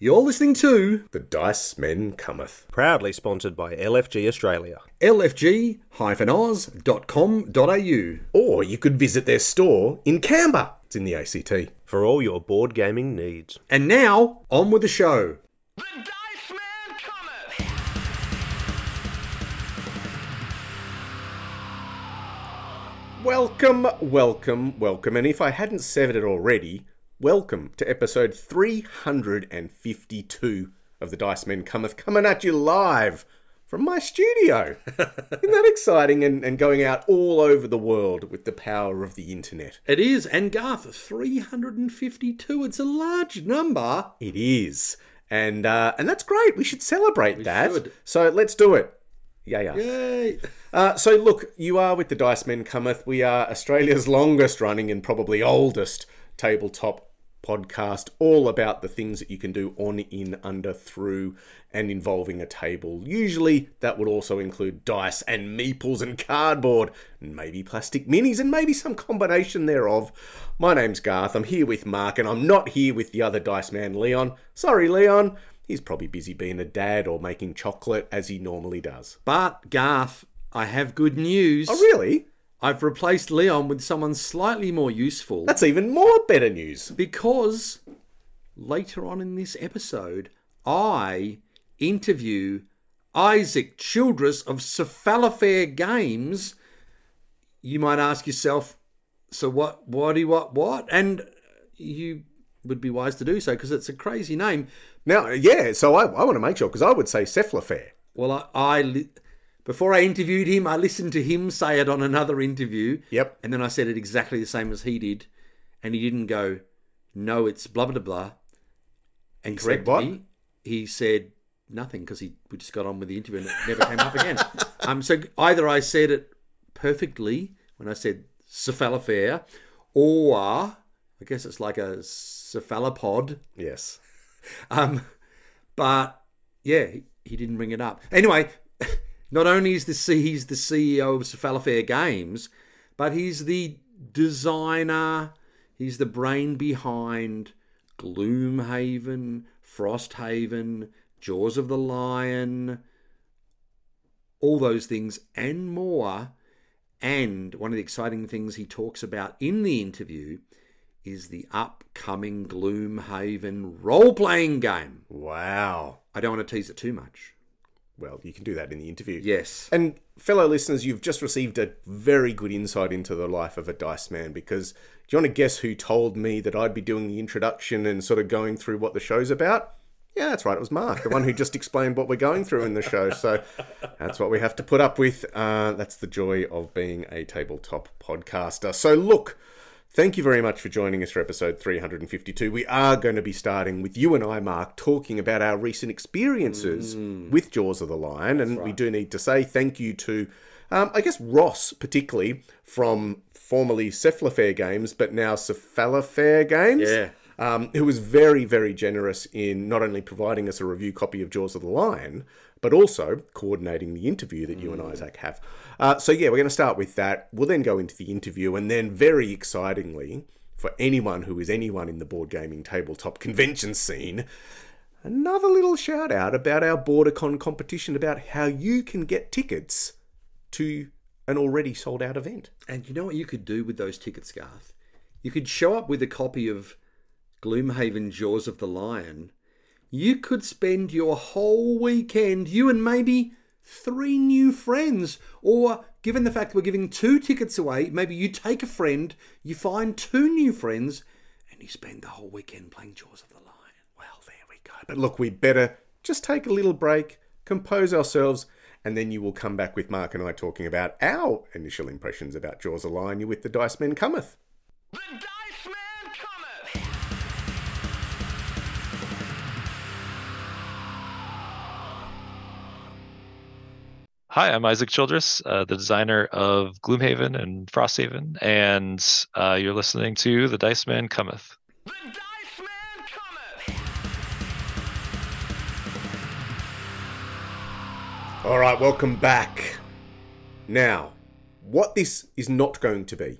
You're listening to The Dice Men Cometh. Proudly sponsored by LFG Australia. lfg-oz.com.au. Or you could visit their store in Canberra. It's in the ACT. For all your board gaming needs. And now, on with the show. The Dice Man cometh! Welcome, welcome, welcome. And if I hadn't said it already, welcome to episode 352 of The Dice Men Cometh, coming at you live from my studio. Isn't that exciting? And, and going out all over the world with the power of the internet. It is, and Garth, 352. It's a large number. It is. And uh, and that's great. We should celebrate that. should. So let's do it. Yeah, yeah. Yay. Uh, so look, you are with the Dice Men Cometh. We are Australia's longest running and probably oldest tabletop podcast, all about the things that you can do on, in, under, through, and involving a table. Usually that would also include dice and meeples and cardboard, and maybe plastic minis, and maybe some combination thereof. My name's Garth. I'm here with Mark, and I'm not here with the other dice man, Leon. Sorry, Leon. He's probably busy being a dad or making chocolate as he normally does. But, Garth, I have good news. Oh, really? I've replaced Leon with someone slightly more useful That's even more better news. because later on in this episode, I interview Isaac Childres of Cephalofair Games. You might ask yourself, so what, what, what, what? And you would be wise to do so because it's a crazy name. Now, yeah, so I, I want to make sure because I would say cephalofair. Well, I, I before I interviewed him, I listened to him say it on another interview. Yep. And then I said it exactly the same as he did, and he didn't go, "No, it's blah blah blah," and said correct what? me. He said nothing because he we just got on with the interview and it never came up again. Um, so either I said it perfectly when I said cephalofair, or I guess it's like a cephalopod Yes. um, but yeah, he, he didn't bring it up. Anyway, not only is the C, he's the CEO of Cephalofair Games, but he's the designer. He's the brain behind Gloomhaven, Frosthaven, Jaws of the Lion, all those things and more. And one of the exciting things he talks about in the interview is the upcoming Gloomhaven role playing game. Wow. I don't want to tease it too much. Well, you can do that in the interview. Yes. And fellow listeners, you've just received a very good insight into the life of a dice man because do you want to guess who told me that I'd be doing the introduction and sort of going through what the show's about? Yeah, that's right. It was Mark, the one who just explained what we're going through in the show. So that's what we have to put up with. Uh, that's the joy of being a tabletop podcaster. So look, thank you very much for joining us for episode 352. We are going to be starting with you and I, Mark, talking about our recent experiences with Jaws of the Lion. And we do need to say thank you to, um, I guess, Ross, particularly from formerly Cephalofair Games, but now Cephalofair Games Yeah. um, who was very, very generous in not only providing us a review copy of Jaws of the Lion, but also coordinating the interview that you and Isaac have. Uh, so, yeah, we're going to start with that. We'll then go into the interview, and then, very excitingly, for anyone who is anyone in the board gaming tabletop convention scene, another little shout out about our BorderCon competition about how you can get tickets to an already sold out event. And you know what you could do with those tickets, Garth? You could show up with a copy of Gloomhaven Jaws of the Lion. You could spend your whole weekend, you and maybe three new friends. Or, given the fact we're giving two tickets away, maybe you take a friend, you find two new friends, and you spend the whole weekend playing Jaws of the Lion. Well, there we go. But look, we better just take a little break, compose ourselves, and then you will come back with Mark and I talking about our initial impressions about Jaws of the Lion. You with the Dice Men cometh. The Hi, I'm Isaac Childres, uh, the designer of Gloomhaven and Frosthaven, and uh, you're listening to The Dice Man Cometh. The Dice Man cometh! All right, welcome back. Now, what this is not going to be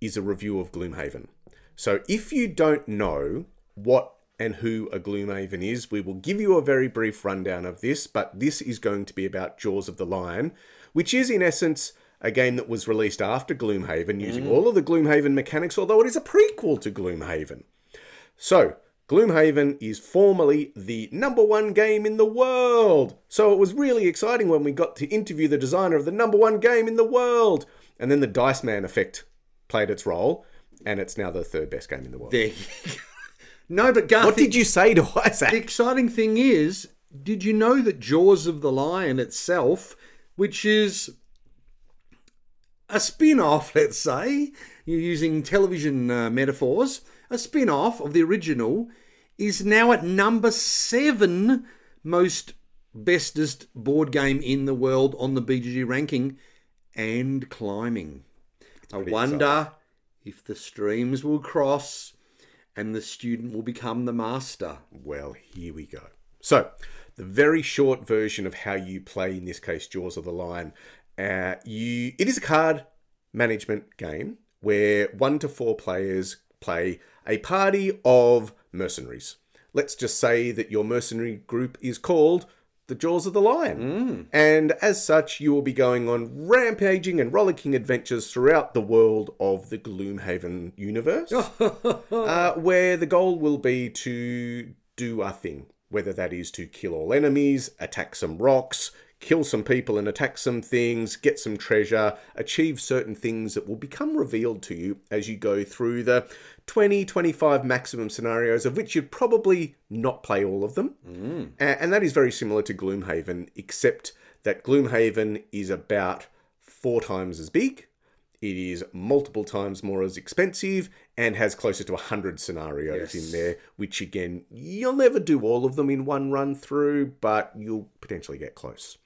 is a review of Gloomhaven. So if you don't know what and who a Gloomhaven is. We will give you a very brief rundown of this, but this is going to be about Jaws of the Lion, which is in essence a game that was released after Gloomhaven using mm. all of the Gloomhaven mechanics, although it is a prequel to Gloomhaven. So, Gloomhaven is formally the number one game in the world. So it was really exciting when we got to interview the designer of the number one game in the world. And then the Dice Man effect played its role, and it's now the third best game in the world. There you go. No, but Garth, What did you say to Isaac? the exciting thing is, did you know that Jaws of the Lion itself, which is a spin off, let's say, you're using television uh, metaphors, a spin off of the original, is now at number seven most bestest board game in the world on the BGG ranking and climbing. I wonder if the streams will cross and the student will become the master. Well, here we go. So, the very short version of how you play, in this case, Jaws of the Lion, uh, you it is a card management game where one to four players play a party of mercenaries. Let's just say that your mercenary group is called the Jaws of the Lion. And as such, you will be going on rampaging and rollicking adventures throughout the world of the Gloomhaven universe, uh, where the goal will be to do a thing, whether that is to kill all enemies, attack some rocks, kill some people and attack some things, get some treasure, achieve certain things that will become revealed to you as you go through the 20, 25 maximum scenarios, of which you'd probably not play all of them. Mm. A- And that is very similar to Gloomhaven, except that Gloomhaven is about four times as big. It is multiple times more as expensive and has closer to 100 scenarios in there, which again, you'll never do all of them in one run through, but you'll potentially get close.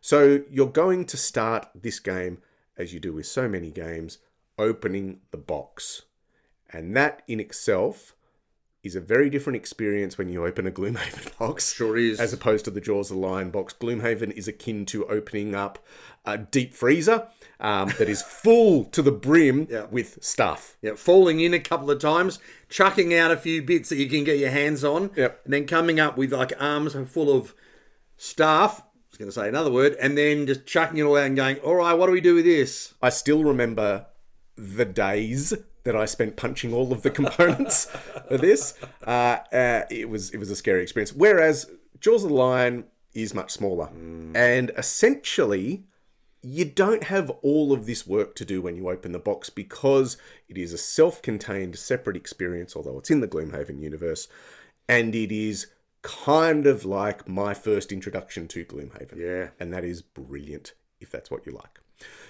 So you're going to start this game, as you do with so many games, opening the box. And that in itself is a very different experience when you open a Gloomhaven box. Sure is. As opposed to the Jaws of the Lion box. Gloomhaven is akin to opening up a deep freezer um, that is full to the brim Yeah. with stuff. Yeah, falling in a couple of times, chucking out a few bits that you can get your hands on, Yep. and then coming up with like arms full of stuff. I was going to say another word, and then just chucking it all out and going, "All right, what do we do with this?" I still remember the days that I spent punching all of the components of this. Uh, uh, it was it was a scary experience. Whereas Jaws of the Lion is much smaller, and essentially you don't have all of this work to do when you open the box because it is a self-contained, separate experience. Although it's in the Gloomhaven universe, and it is kind of like my first introduction to Gloomhaven. Yeah. and that is brilliant if that's what you like.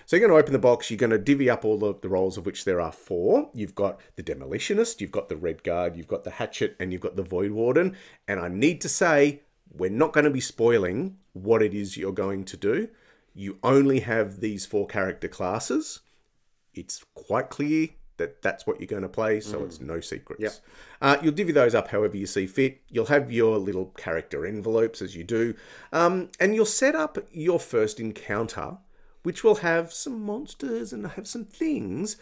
So you're going to open the box, you're going to divvy up all of the roles of which there are four. You've got the Demolitionist, you've got the Red Guard, you've got the Hatchet, and you've got the Void Warden. And I need to say, we're not going to be spoiling what it is you're going to do. You only have these four character classes. It's quite clear that that's what you're going to play, so it's no secrets. Yep. Uh, you'll divvy those up however you see fit. You'll have your little character envelopes as you do, um, and you'll set up your first encounter, which will have some monsters and have some things.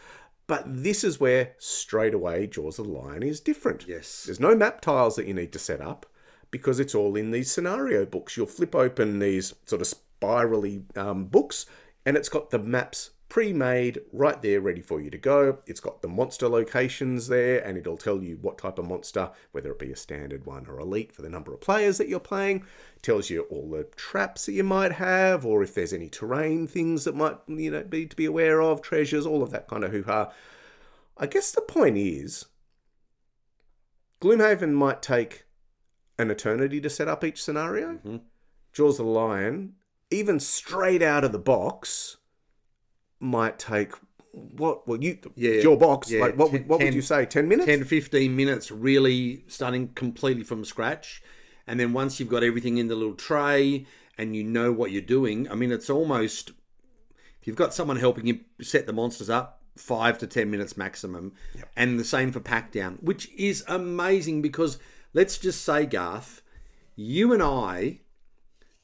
But this is where straight away Jaws of the Lion is different. Yes. There's no map tiles that you need to set up because it's all in these scenario books. You'll flip open these sort of spirally um, books, and it's got the maps pre-made right there ready for you to go. It's got the monster locations there and it'll tell you what type of monster whether it be a standard one or elite for the number of players that you're playing. Tells you all the traps that you might have or if there's any terrain things that might you know be to be aware of treasures all of that kind of hoo-ha. I guess the point is gloomhaven might take an eternity to set up each scenario. Mm-hmm. Jaws of the lion even straight out of the box might take what well you Yeah, your box yeah, like what, ten- would what would you say 10 minutes? 10 15 minutes really starting completely from scratch. And then once you've got everything in the little tray and you know what you're doing i mean it's almost if you've got someone helping you set the monsters up five to ten minutes maximum. And the same for pack down which is amazing because let's just say garth you and i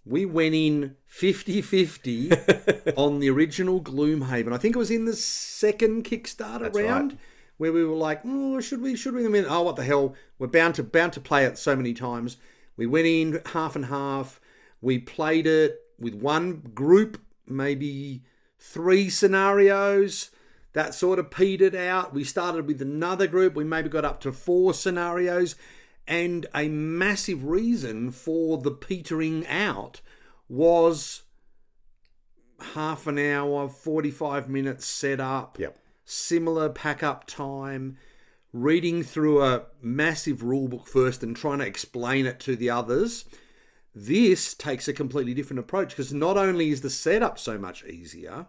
we went in 50-50 on the original gloomhaven i think it was in the second kickstarter That's right. round where we were like, oh, should we? Should we? I mean, oh, what the hell? We're bound to bound to play it so many times. We went in half and half. We played it with one group, maybe three scenarios. That sort of petered out. We started with another group. We maybe got up to four scenarios. And a massive reason for the petering out was half an hour, 45 minutes set up, Yep. similar pack up time, reading through a massive rule book first and trying to explain it to the others. This takes a completely different approach because not only is the setup so much easier,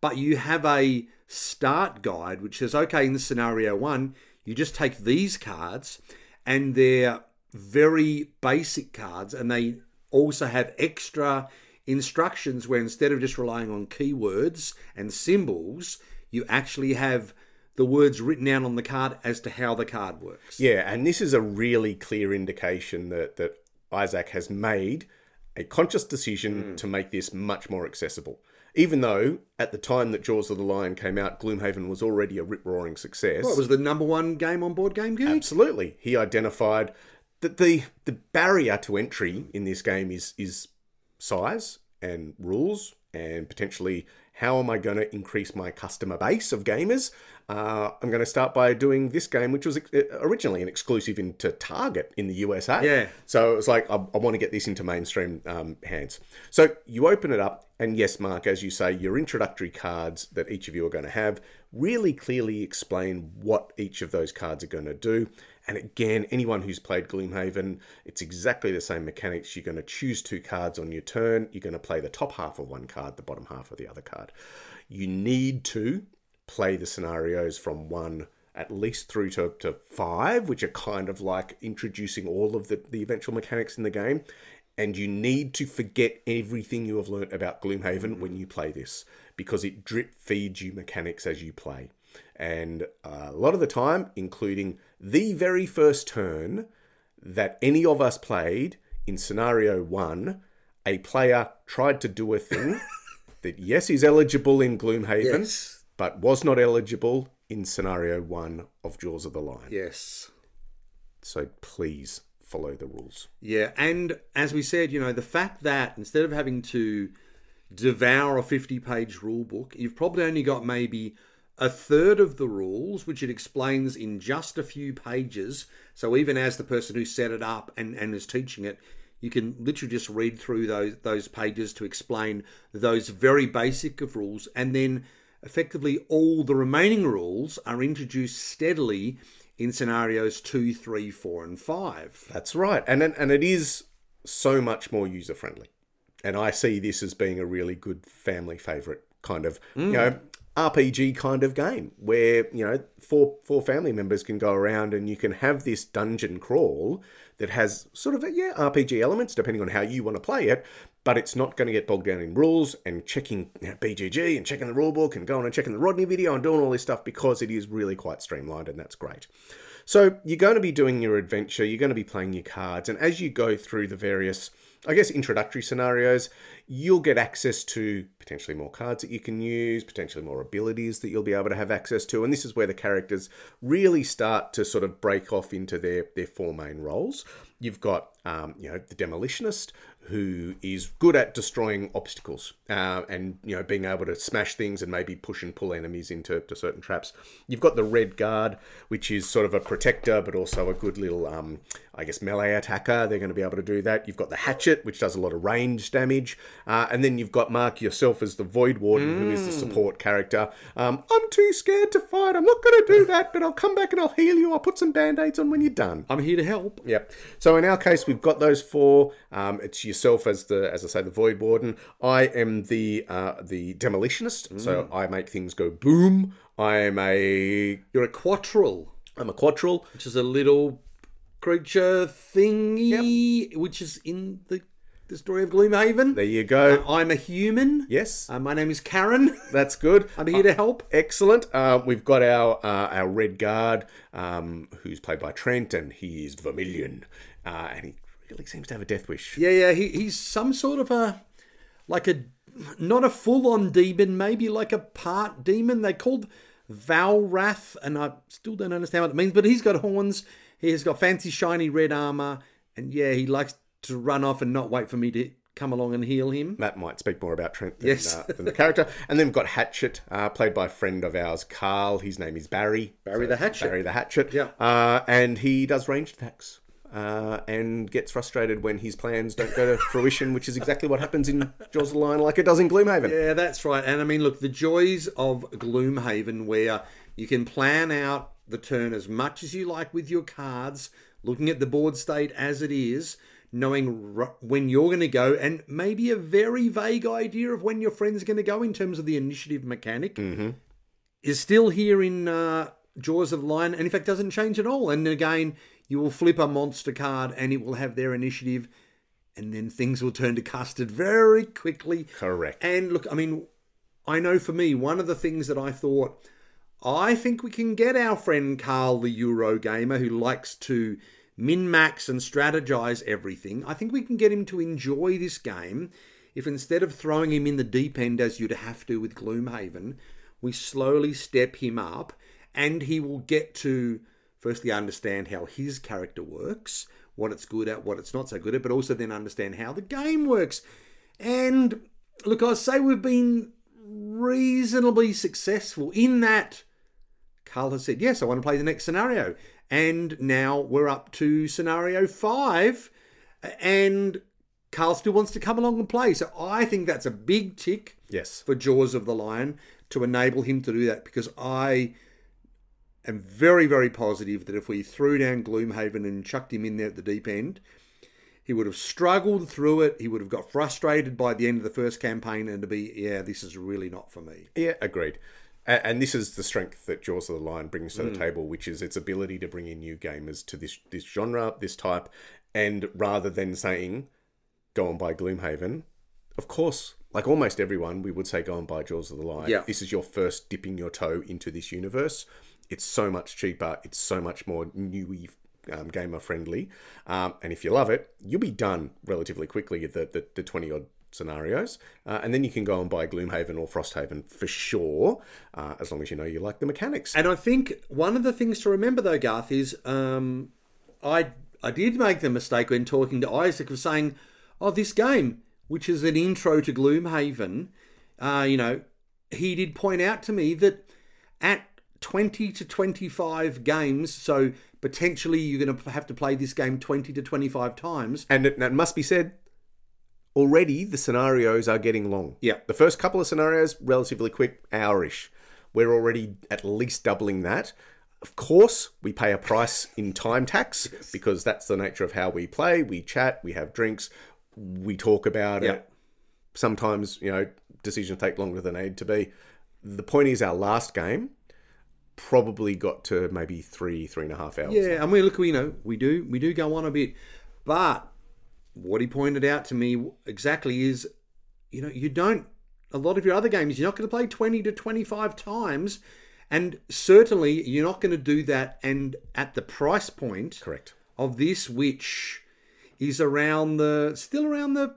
but you have a start guide which says, okay, in the scenario one, you just take these cards and they're very basic cards and they also have extra instructions where instead of just relying on keywords and symbols, you actually have the words written out on the card as to how the card works. Yeah, and this is a really clear indication that that Isaac has made a conscious decision mm. to make this much more accessible. Even though at the time that Jaws of the Lion came out, Gloomhaven was already a rip roaring success. Well, it was the number one game on Board Game Geek. Absolutely. He identified that the the barrier to entry in this game is is size and rules and potentially how am I going to increase my customer base of gamers? Uh, I'm going to start by doing this game, which was originally an exclusive into Target in the USA. Yeah. So it was like, I, I want to get this into mainstream um, hands. So you open it up, and yes, Mark, as you say, your introductory cards that each of you are going to have really clearly explain what each of those cards are going to do. And again, anyone who's played Gloomhaven, it's exactly the same mechanics. You're going to choose two cards on your turn. You're going to play the top half of one card, the bottom half of the other card. You need to play the scenarios from one at least through to, to five, which are kind of like introducing all of the, the eventual mechanics in the game. And you need to forget everything you have learnt about Gloomhaven when you play this because it drip feeds you mechanics as you play. And uh, a lot of the time, including the very first turn that any of us played in scenario one, a player tried to do a thing that, yes, is eligible in Gloomhaven, Yes. but was not eligible in scenario one of Jaws of the Lion. Yes. So please follow the rules. Yeah, and as we said, you know, the fact that instead of having to devour a 50 page rule book, you've probably only got maybe a third of the rules, which it explains in just a few pages. So even as the person who set it up and, and is teaching it, you can literally just read through those those pages to explain those very basic of rules, and then effectively all the remaining rules are introduced steadily in scenarios two, three, four, and five. That's right. And and it is so much more user friendly. And I see this as being a really good family favorite kind of, you mm. know, RPG kind of game where, you know, four four family members can go around and you can have this dungeon crawl that has sort of yeah, RPG elements depending on how you want to play it, but it's not going to get bogged down in rules and checking you know, BGG and checking the rulebook and going and checking the Rodney video and doing all this stuff because it is really quite streamlined and that's great. So you're going to be doing your adventure, you're going to be playing your cards, and as you go through the various, I guess, introductory scenarios, you'll get access to potentially more cards that you can use, potentially more abilities that you'll be able to have access to, and this is where the characters really start to sort of break off into their their four main roles. You've got, um, you know, the demolitionist who is good at destroying obstacles uh, and you know being able to smash things and maybe push and pull enemies into to certain traps. You've got the red guard, which is sort of a protector but also a good little, um, I guess, melee attacker. They're going to be able to do that. You've got the hatchet, which does a lot of range damage, uh, and then you've got Mark yourself as the void warden, who is the support character. Um, I'm too scared to fight. I'm not going to do that, but I'll come back and I'll heal you. I'll put some band aids on when you're done. I'm here to help. Yep. So in our case, we've got those four. Um, it's yourself as the, as I say, the void warden. I am the uh, the demolitionist. So I make things go boom. I am a You're a quatryl, I'm a quatryl. which is a little creature thingy, which is in the, the story of Gloomhaven. There you go. I'm a human. yes, Uh, my name is Karen. that's good. I'm here to help. Excellent. Uh, we've got our uh, our red guard, um, who's played by Trent, and he is Vermilion, uh, and he really seems to have a death wish. Yeah, yeah. He, he's some sort of a like a not a full on demon, maybe like a part demon. They called Valrath, and I still don't understand what it means, but he's got horns. He has got fancy shiny red armor, and yeah, he likes to run off and not wait for me to come along and heal him. Matt might speak more about Trent than, Yes. uh, than the character. And then we've got Hatchet, uh, played by a friend of ours, Carl. His name is Barry. Barry the Hatchet. Barry the Hatchet. Yeah. Uh, and he does ranged attacks. Uh, and gets frustrated when his plans don't go to fruition, which is exactly what happens in Jaws of the Lion, like it does in Gloomhaven. Yeah, that's right. And I mean, look, the joys of Gloomhaven, where you can plan out the turn as much as you like with your cards, looking at the board state as it is, knowing r- when you're going to go, and maybe a very vague idea of when your friend's going to go in terms of the initiative mechanic, is still here in uh, Jaws of the Lion, and in fact doesn't change at all. And again, you will flip a monster card, and it will have their initiative, and then things will turn to custard very quickly. Correct. And look, I mean, I know for me, one of the things that I thought, I think we can get our friend Carl, the Euro gamer, who likes to min max and strategize everything. I think we can get him to enjoy this game if instead of throwing him in the deep end as you'd have to with Gloomhaven, we slowly step him up and he will get to firstly understand how his character works, what it's good at, what it's not so good at, but also then understand how the game works. And look, I say we've been reasonably successful in that Carl has said, Yes, I want to play the next scenario. And now we're up to scenario five, and Carl still wants to come along and play. So I think that's a big tick Yes. for Jaws of the Lion to enable him to do that because I am very, very positive that if we threw down Gloomhaven and chucked him in there at the deep end, he would have struggled through it. He would have got frustrated by the end of the first campaign and to be, yeah, this is really not for me. Yeah, agreed. And this is the strength that Jaws of the Lion brings to Mm. the table, which is its ability to bring in new gamers to this this genre, this type, and rather than saying go and buy Gloomhaven, of course, like almost everyone, we would say go and buy Jaws of the Lion. Yeah. This is your first dipping your toe into this universe. It's so much cheaper. It's so much more newy, um, gamer friendly. Um, and if you love it, you'll be done relatively quickly the, the, the 20 odd scenarios. Uh, and then you can go and buy Gloomhaven or Frosthaven for sure, uh, as long as you know you like the mechanics. And I think one of the things to remember though, Garth, is um, I I did make the mistake when talking to Isaac of saying, "Oh, this game, which is an intro to Gloomhaven, uh, you know, he did point out to me that at 20 to 25 games, so potentially you're going to have to play this game 20 to 25 times. And it, it must be said, already the scenarios are getting long. Yeah. The first couple of scenarios, relatively quick, hourish. We're already at least doubling that. Of course, we pay a price in time tax because that's the nature of how we play. We chat, we have drinks, we talk about Yeah. it. Sometimes, you know, decisions take longer than they need to be. The point is, our last game probably got to maybe three, three and a half hours. Yeah, I mean, look, you know, we do we do go on a bit, but what he pointed out to me exactly is, you know, you don't. A lot of your other games, you're not going to play twenty to twenty-five times, and certainly you're not going to do that. And at the price point Correct. of this, which is around the still around the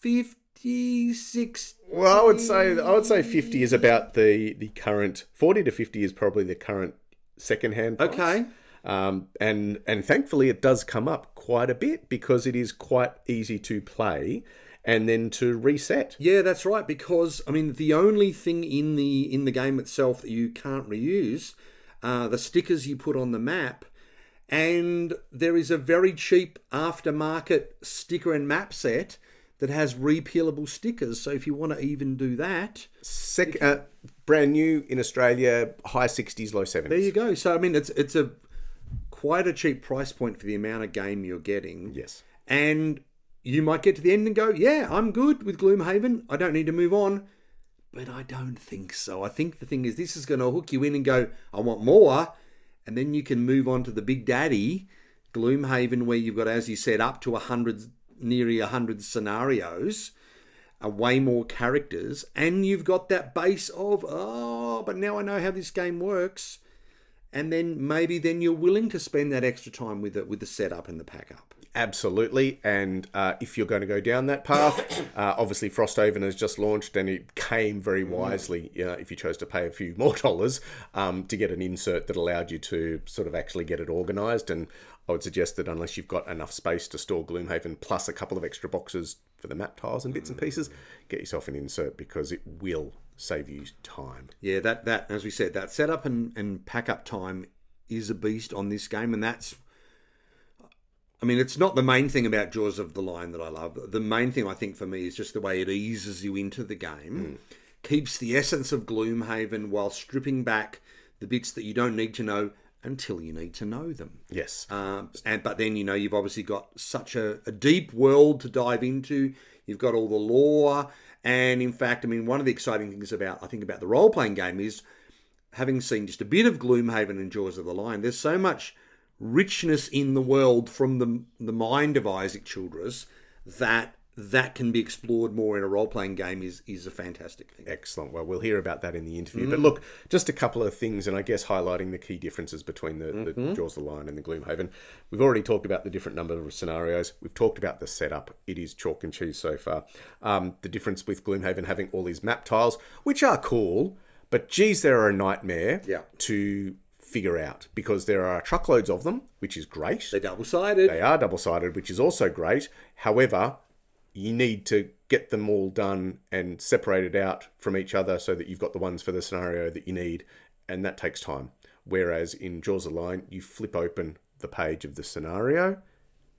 50, 60. Well, I would say I would say fifty is about the the current forty to fifty is probably the current second hand. Okay. Um, and and thankfully it does come up quite a bit because it is quite easy to play and then to reset. Yeah, that's right. Because I mean, the only thing in the in the game itself that you can't reuse are the stickers you put on the map, and there is a very cheap aftermarket sticker and map set that has repealable stickers. So if you want to even do that, Sec- uh, brand new in Australia, high sixties, low seventies. there you go. So I mean, it's it's a quite a cheap price point for the amount of game you're getting. Yes. And you might get to the end and go, yeah, I'm good with Gloomhaven. I don't need to move on. But I don't think so. I think the thing is, this is going to hook you in and go, I want more. And then you can move on to the Big Daddy, Gloomhaven, where you've got, as you said, up to 100, nearly 100 scenarios, uh, way more characters. And you've got that base of, oh, but now I know how this game works. And then maybe then you're willing to spend that extra time with it, with the setup and the pack up. Absolutely, and uh, if you're going to go down that path, uh, obviously Frosthaven has just launched, and it came very wisely. Uh, if you chose to pay a few more dollars um, to get an insert that allowed you to sort of actually get it organised, and I would suggest that unless you've got enough space to store Gloomhaven plus a couple of extra boxes for the map tiles and bits and pieces, get yourself an insert because it will save you time. Yeah, that that as we said, that setup and and pack up time is a beast on this game, and that's. I mean, it's not the main thing about Jaws of the Lion that I love. The main thing I think for me is just the way it eases you into the game, hmm. keeps the essence of Gloomhaven while stripping back the bits that you don't need to know until you need to know them. Yes. Um, and but then you know you've obviously got such a, a deep world to dive into. You've got all the lore, and in fact, I mean, one of the exciting things about I think about the role playing game is having seen just a bit of Gloomhaven and Jaws of the Lion. There's so much richness in the world from the the mind of Isaac Childres that that can be explored more in a role playing game is is a fantastic thing. Excellent. Well, we'll hear about that in the interview. But look, just a couple of things, and I guess highlighting the key differences between the, the Jaws the Lion and the Gloomhaven. We've already talked about the different number of scenarios. We've talked about the setup. It is chalk and cheese so far. Um, the difference with Gloomhaven having all these map tiles, which are cool, but geez, they're a nightmare Yeah. to figure out because there are truckloads of them, which is great. They're double sided. They are double sided, which is also great. However, you need to get them all done and separated out from each other so that you've got the ones for the scenario that you need, and that takes time. Whereas in Jaws of Lion, you flip open the page of the scenario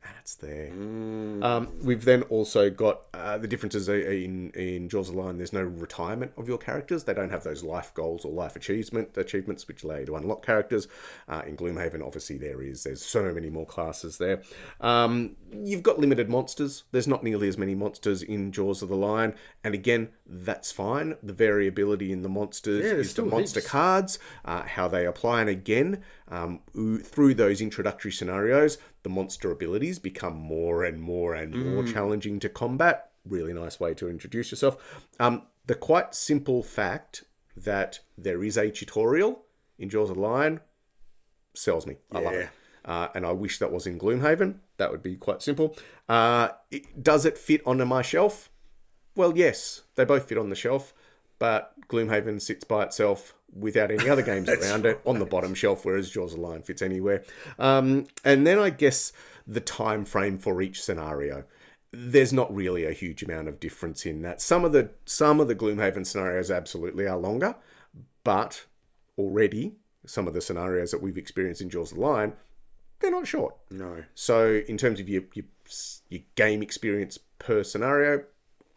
and it's there. Um, we've then also got uh, the differences in in Jaws of the Lion. There's no retirement of your characters. They don't have those life goals or life achievement achievements which allow you to unlock characters. Uh, in Gloomhaven, obviously there is. There's so many more classes there. Um, you've got limited monsters. There's not nearly as many monsters in Jaws of the Lion, and again, that's fine. The variability in the monsters Yeah, is the monster heaps. cards, uh, how they apply, and again, um, through those introductory scenarios, the monster abilities become more and more and more challenging to combat. Really nice way to introduce yourself. Um, the quite simple fact that there is a tutorial in Jaws of the Lion sells me. I love it. Uh, and I wish that was in Gloomhaven. That would be quite simple. Uh, it, does it fit onto my shelf? Well, yes, they both fit on the shelf, but Gloomhaven sits by itself without any other games around it on the bottom shelf, whereas Jaws of the Lion fits anywhere. Um, and then I guess the time frame for each scenario. There's not really a huge amount of difference in that. Some of the some of the Gloomhaven scenarios absolutely are longer, but already some of the scenarios that we've experienced in Jaws of the Lion, they're not short. No. So in terms of your your, your game experience per scenario,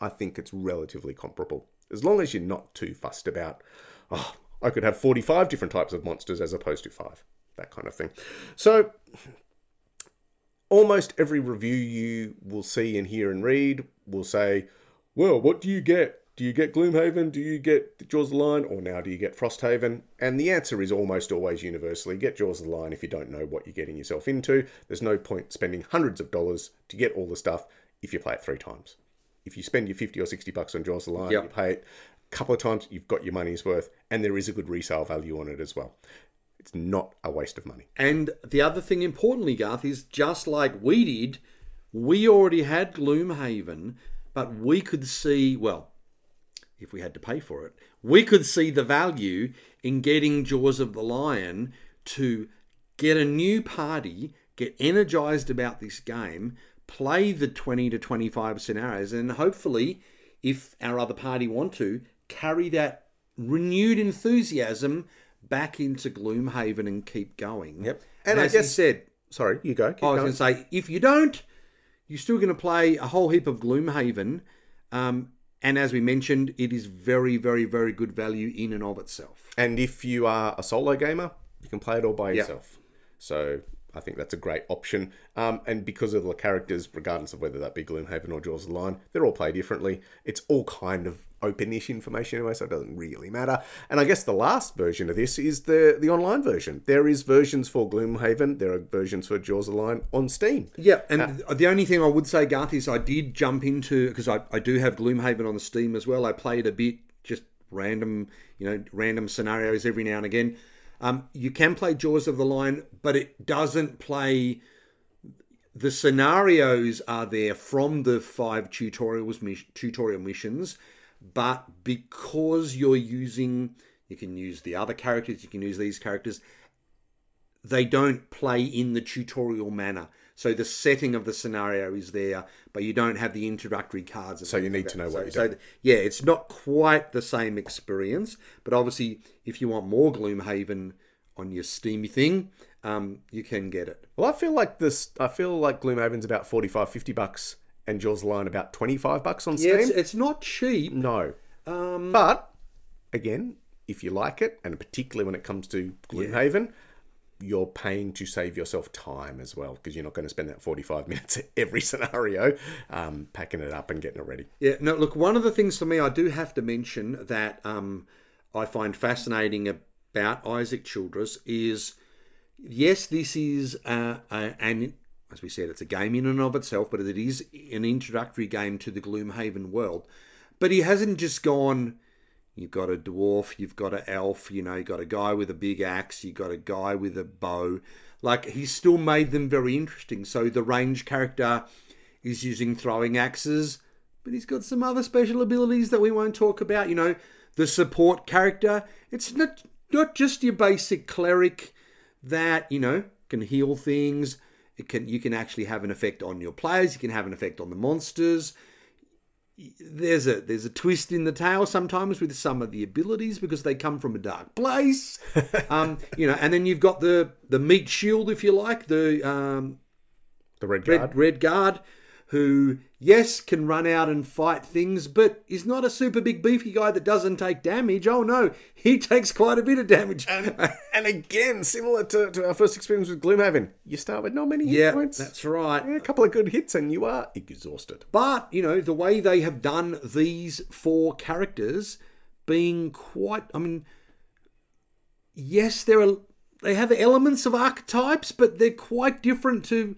I think it's relatively comparable. As long as you're not too fussed about, oh, I could have 45 different types of monsters as opposed to five, that kind of thing. So almost every review you will see and hear and read will say, well, what do you get? Do you get Gloomhaven? Do you get Jaws of the Lion? Or now do you get Frosthaven? And the answer is almost always universally get Jaws of the Lion if you don't know what you're getting yourself into. There's no point spending hundreds of dollars to get all the stuff if you play it three times. If you spend your 50 or 60 bucks on Jaws of the Lion, Yep. you pay it a couple of times, you've got your money's worth, and there is a good resale value on it as well. It's not a waste of money. And the other thing, importantly, Garth, is just like we did, we already had Gloomhaven, but we could see, well, if we had to pay for it, we could see the value in getting Jaws of the Lion to get a new party, get energized about this game, play the 20 to 25 scenarios, and hopefully, if our other party want to, carry that renewed enthusiasm back into Gloomhaven and keep going. Yep. And, And I as you guess- said, Sorry, you go. Keep I was going. to say, if you don't, you're still going to play a whole heap of Gloomhaven. Um, and as we mentioned, it is very, very, very good value in and of itself. And if you are a solo gamer, you can play it all by Yeah. yourself. So I think that's a great option. Um, and because of the characters, regardless of whether that be Gloomhaven or Jaws of the Lion, they're all played differently. It's all kind of openish information anyway, so it doesn't really matter. And I guess the last version of this is the the online version. There is versions for Gloomhaven. There are versions for Jaws of the Lion on Steam. Yeah, and the only thing I would say, Garth, is I did jump into because I, I do have Gloomhaven on the Steam as well. I played a bit, just random, you know, random scenarios every now and again. Um, you can play Jaws of the Lion, but it doesn't play the scenarios are there from the five tutorials tutorial missions, but because you're using, you can use the other characters, you can use these characters. They don't play in the tutorial manner. So the setting of the scenario is there, but you don't have the introductory cards. So you need to know what so, you're so doing. yeah, it's not quite the same experience, but obviously, if you want more Gloomhaven on your Steamy thing, um, you can get it. Well, I feel like this. I feel like Gloomhaven's about 45, 50 bucks, and Jaws Lion about twenty five bucks on Yeah, Steam. it's, it's not cheap. no, Um, but again, if you like it, and particularly when it comes to Gloomhaven, you're paying to save yourself time as well because you're not going to spend that forty five minutes at every scenario um, packing it up and getting it ready. Yeah, no, look, one of the things for me, I do have to mention that um, I find fascinating about Isaac Childres is yes, this is uh, a, an, as we said, it's a game in and of itself, but it is an introductory game to the Gloomhaven world. But he hasn't just gone, you've got a dwarf, you've got an elf, you know, you've got a guy with a big axe, you've got a guy with a bow. Like, he's still made them very interesting. So the range character is using throwing axes, but he's got some other special abilities that we won't talk about. You know, the support character, it's not not just your basic cleric that, you know, can heal things. It can you can actually have an effect on your players, you can have an effect on the monsters. There's a there's a twist in the tale sometimes with some of the abilities because they come from a dark place. um, you know, and then you've got the the meat shield, if you like, the um, The red guard. Red, Red Guard, who, yes, can run out and fight things, but is not a super big beefy guy that doesn't take damage. Oh no, he takes quite a bit of damage. and again, similar to, to our first experience with Gloomhaven, you start with not many hit yeah, points. that's right. Yeah, a couple of good hits and you are exhausted. But, you know, the way they have done these four characters being quite, I mean, yes, there are, they have elements of archetypes, but they're quite different to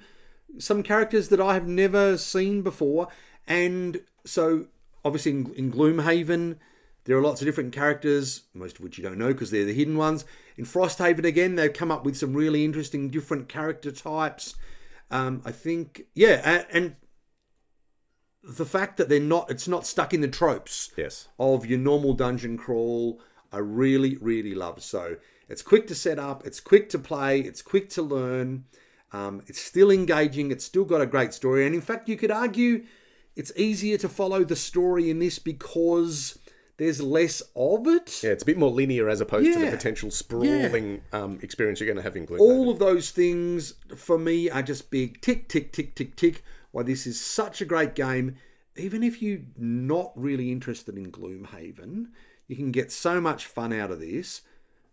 some characters that I have never seen before. And so, obviously, in, in Gloomhaven, there are lots of different characters, most of which you don't know because they're the hidden ones. In Frosthaven, again, they've come up with some really interesting different character types. Um, I think, yeah, and, and the fact that they're not, it's not stuck in the tropes Yes. of your normal dungeon crawl, I really, really love. So it's quick to set up, it's quick to play, it's quick to learn, um, it's still engaging, it's still got a great story. And in fact, you could argue it's easier to follow the story in this because there's less of it. Yeah, it's a bit more linear as opposed to the potential sprawling um, experience you're going to have in Gloomhaven. All of those things for me are just big tick, tick, tick, tick, tick. Why this is such a great game. Even if you're not really interested in Gloomhaven, you can get so much fun out of this,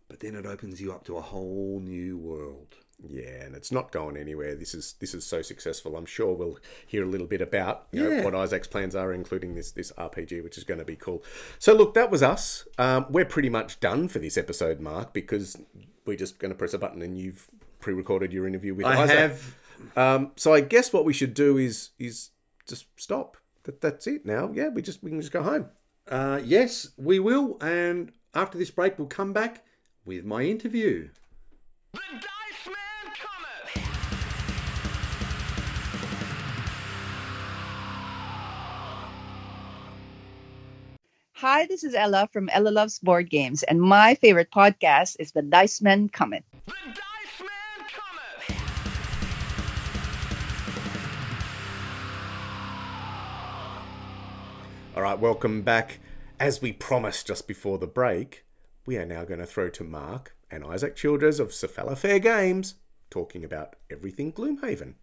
but then it opens you up to a whole new world. Yeah, and it's not going anywhere. This is this is so successful. I'm sure we'll hear a little bit about you know, what Isaac's plans are, including this this RPG, which is going to be cool. So look, that was us. Um, we're pretty much done for this episode, Mark, because we're just going to press a button and you've pre-recorded your interview with I Isaac. have Um, so I guess what we should do is is just stop. That that's it now. Yeah, we just we can just go home. Uh, yes, we will. And after this break, we'll come back with my interview. Hi, this is Ella from Ella Loves Board Games, and my favorite podcast is The Dice Men Cometh. The Dice Man cometh! All right, welcome back. As we promised just before the break, we are now going to throw to Mark and Isaac Childres of Cephalofair Games talking about everything Gloomhaven.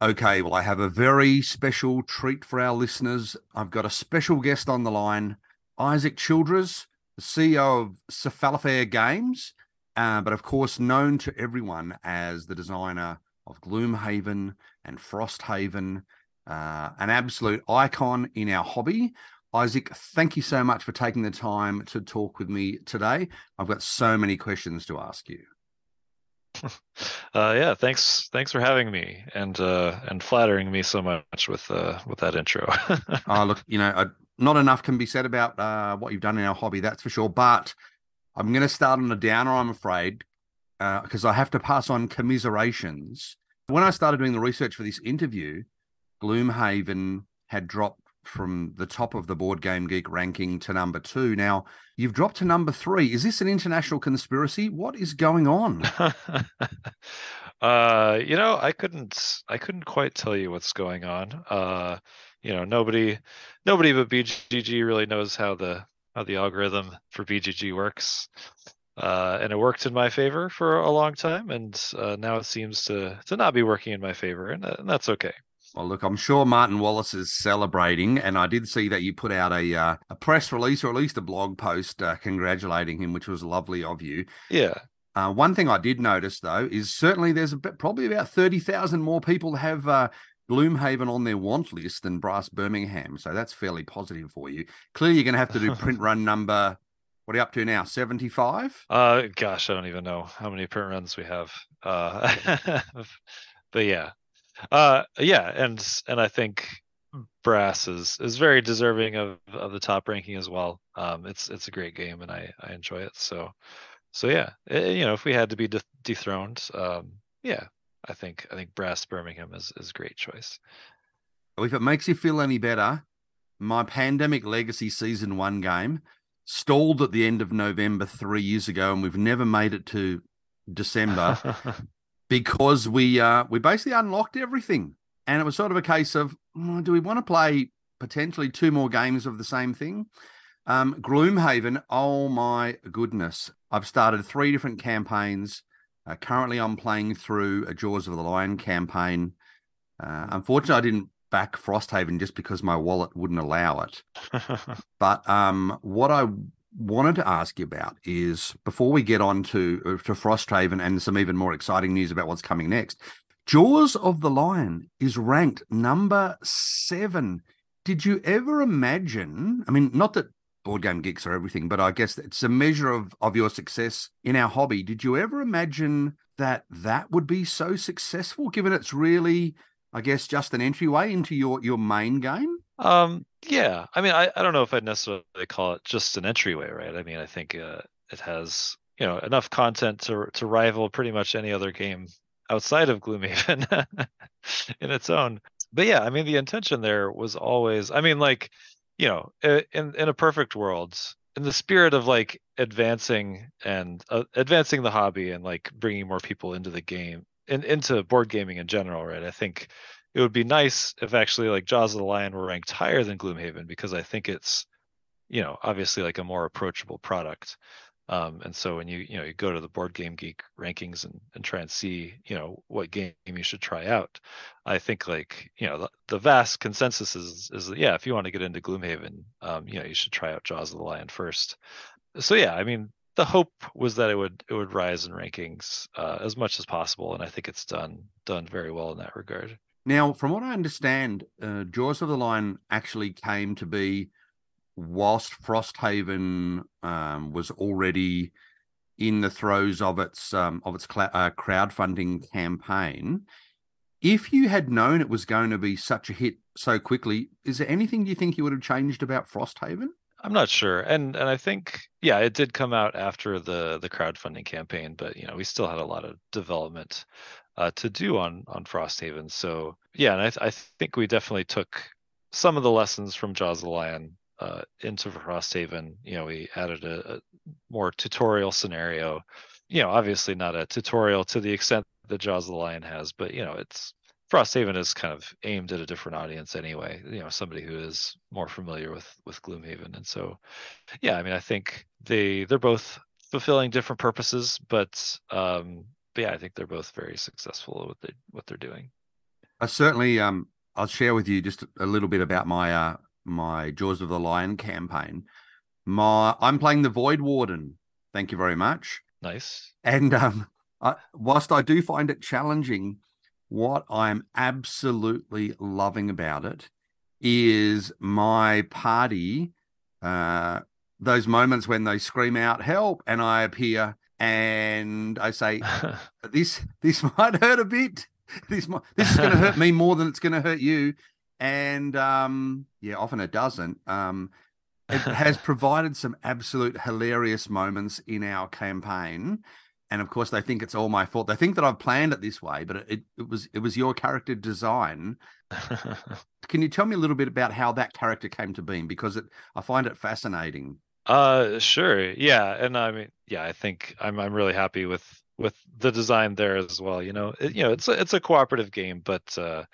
Okay, well, I have a very special treat for our listeners. I've got a special guest on the line, Isaac Childres, the CEO of Cephalofair Games, uh, but of course known to everyone as the designer of Gloomhaven and Frosthaven, uh, an absolute icon in our hobby. Isaac, thank you so much for taking the time to talk with me today. I've got so many questions to ask you. Uh, yeah, thanks thanks for having me and uh, and flattering me so much with uh, with that intro. Oh, look, you know, uh, not enough can be said about uh, what you've done in our hobby, that's for sure. But I'm going to start on a downer, I'm afraid, because I have to pass on commiserations When I started doing the research for this interview, Gloomhaven had dropped from the top of the Board Game Geek ranking to number two. Now, you've dropped to number three. Is this an international conspiracy? What is going on? uh, you know, I couldn't I couldn't quite tell you what's going on. Uh, you know, nobody nobody but BGG really knows how the how the algorithm for BGG works. Uh, and it worked in my favor for a long time, and uh, now it seems to to not be working in my favor, and, and that's okay. Well, look, I'm sure Martin Wallace is celebrating, and I did see that you put out a uh, a press release or at least a blog post uh, congratulating him, which was lovely of you. Yeah, Uh, one thing I did notice though is certainly there's a bit, probably about thirty thousand more people have uh, Gloomhaven on their want list than Brass Birmingham, so that's fairly positive for you. Clearly, you're going to have to do print run number. What are you up to now? Seventy five. Uh, gosh, I don't even know how many print runs we have. Uh, but yeah, uh, yeah, and and I think Brass is is very deserving of of the top ranking as well. Um, it's it's a great game, and I I enjoy it. So so yeah, eh, you know, if we had to be de- dethroned, um, yeah, I think I think Brass Birmingham is is a great choice. If it makes you feel any better, my Pandemic Legacy Season 1 game stalled at the end of November three years ago, and we've never made it to December because we uh, we basically unlocked everything. And it was sort of a case of "Mm, do we want to play potentially two more games of the same thing? Um, Gloomhaven, oh my goodness. I've started three different campaigns. Uh, currently, I'm playing through a Jaws of the Lion campaign. Uh, unfortunately, I didn't back Frosthaven just because my wallet wouldn't allow it. But um, what I wanted to ask you about is before we get on to uh, to Frosthaven and some even more exciting news about what's coming next, Jaws of the Lion is ranked number seven. Did you ever imagine? I mean, not that board game geeks are everything, but I guess it's a measure of of your success in our hobby. Did you ever imagine that that would be so successful, given it's really, I guess, just an entryway into your your main game? Um, yeah, I mean, I, I don't know if I'd necessarily call it just an entryway, right? I mean, I think uh, it has you know enough content to to rival pretty much any other game outside of Gloomhaven in its own. But yeah, I mean, the intention there was always, I mean, like, you know, in in a perfect world, in the spirit of like advancing and uh, advancing the hobby and like bringing more people into the game and into board gaming in general, right? I think it would be nice if actually like Jaws of the Lion were ranked higher than Gloomhaven because I think it's, you know, obviously like a more approachable product. Um, and so when you you know you go to the Board Game Geek rankings and, and try and see you know what game you should try out, I think like you know the, the vast consensus is is that, yeah if you want to get into Gloomhaven, um, you know you should try out Jaws of the Lion first. So yeah, I mean the hope was that it would it would rise in rankings uh, as much as possible, and I think it's done done very well in that regard. Now, from what I understand, uh, Jaws of the Lion actually came to be whilst Frosthaven um, was already in the throes of its um, of its cl- uh, crowdfunding campaign. If you had known it was going to be such a hit so quickly, is there anything you think you would have changed about Frosthaven? I'm not sure, and and I think yeah, it did come out after the the crowdfunding campaign, but you know we still had a lot of development uh, to do on on Frosthaven. So yeah, and I th- I think we definitely took some of the lessons from Jaws of the Lion uh, into Frosthaven. You know, we added a, a more tutorial scenario. You know, obviously not a tutorial to the extent that Jaws of the Lion has, but you know, it's Frosthaven is kind of aimed at a different audience anyway. You know, somebody who is more familiar with with Gloomhaven, and so yeah, I mean, I think they they're both fulfilling different purposes, but um, but yeah, I think they're both very successful at what they what they're doing. I certainly um I'll share with you just a little bit about my uh my Jaws of the Lion campaign. My I'm playing the Void Warden. Thank you very much. Nice. And um I, whilst I do find it challenging, what I'm absolutely loving about it is my party uh those moments when they scream out help and I appear and I say this this might hurt a bit. This might, this is going to hurt me more than it's going to hurt you, and um, yeah, often it doesn't. Um, it has provided some absolute hilarious moments in our campaign, and of course they think it's all my fault. They think that I've planned it this way, but it, it was it was your character design. Can you tell me a little bit about how that character came to being? Because it, I find it fascinating. Uh, sure. Yeah, and I mean, yeah, I think I'm I'm really happy with with the design there as well. You know, it, you know, it's a, it's a cooperative game, but uh,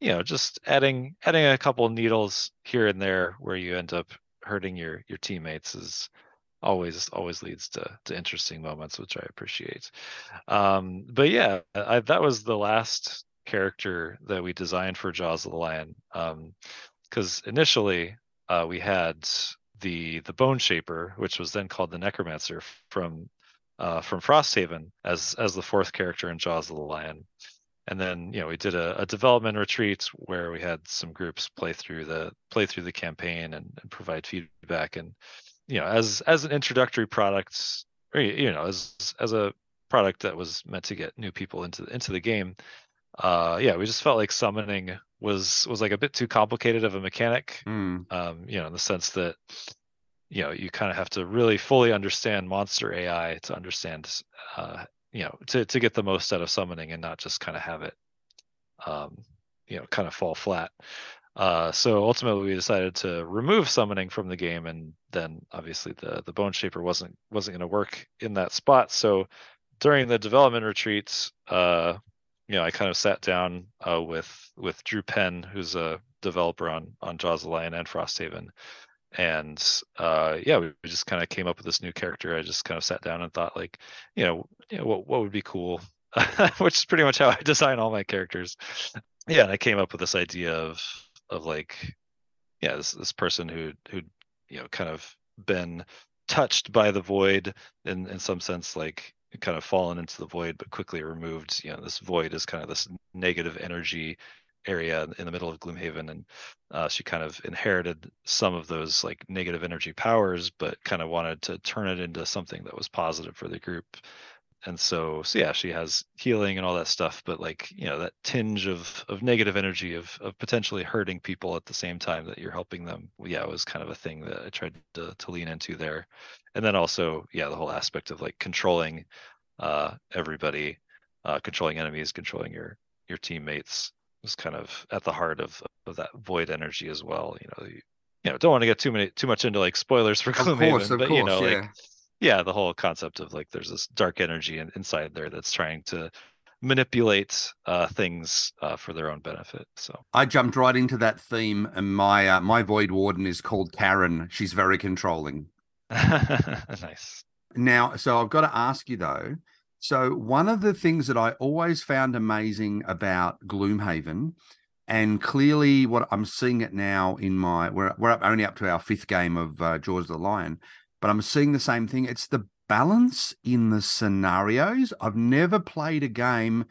you know, just adding adding a couple needles here and there where you end up hurting your your teammates is always always leads to to interesting moments, which I appreciate. Um, but yeah, I, that was the last character that we designed for Jaws of the Lion. Um, because initially uh, we had the the Bone Shaper, which was then called the Necromancer from uh, from Frosthaven as as the fourth character in Jaws of the Lion. And then you know we did a, a development retreat where we had some groups play through the play through the campaign and, and provide feedback. And you know as as an introductory product, or you know as as a product that was meant to get new people into into the game, uh, yeah, we just felt like summoning was was like a bit too complicated of a mechanic. Mm, Um, you know, in the sense that you know you kind of have to really fully understand monster AI to understand, uh, you know, to to get the most out of summoning and not just kind of have it, um, you know, kind of fall flat. Uh, so ultimately, we decided to remove summoning from the game, and then obviously the the Bone Shaper wasn't wasn't going to work in that spot. So during the development retreats, uh, you know, I kind of sat down uh, with with Drew Penn, who's a developer on on Jaws the Lion and Frosthaven, and uh, yeah, we we just kind of came up with this new character. I just kind of sat down and thought, like, you know, you know what what would be cool, which is pretty much how I design all my characters. Yeah, and I came up with this idea of of like, yeah, this this person who who you know kind of been touched by the void in in some sense, like kind of fallen into the void but quickly removed you know this void is kind of this negative energy area in the middle of gloomhaven and uh, she kind of inherited some of those like negative energy powers but kind of wanted to turn it into something that was positive for the group and so so yeah she has healing and all that stuff but like you know that tinge of of negative energy of of potentially hurting people at the same time that you're helping them yeah it was kind of a thing that i tried to, to lean into there and then also yeah the whole aspect of like controlling uh everybody uh controlling enemies controlling your your teammates was kind of at the heart of of that void energy as well you know you, you know don't want to get too many too much into like spoilers for Gloomhaven, but course, you know yeah. like yeah the whole concept of like there's this dark energy in, inside there that's trying to manipulate uh things uh for their own benefit so I jumped right into that theme, and my uh, my void warden is called Karen. She's very controlling. nice Now, so I've got to ask you though. So one of the things that I always found amazing about Gloomhaven, and clearly what I'm seeing it now in my we're we're up, only up to our fifth game of uh, Jaws of the Lion, but I'm seeing the same thing. It's the balance in the scenarios. I've never played a game,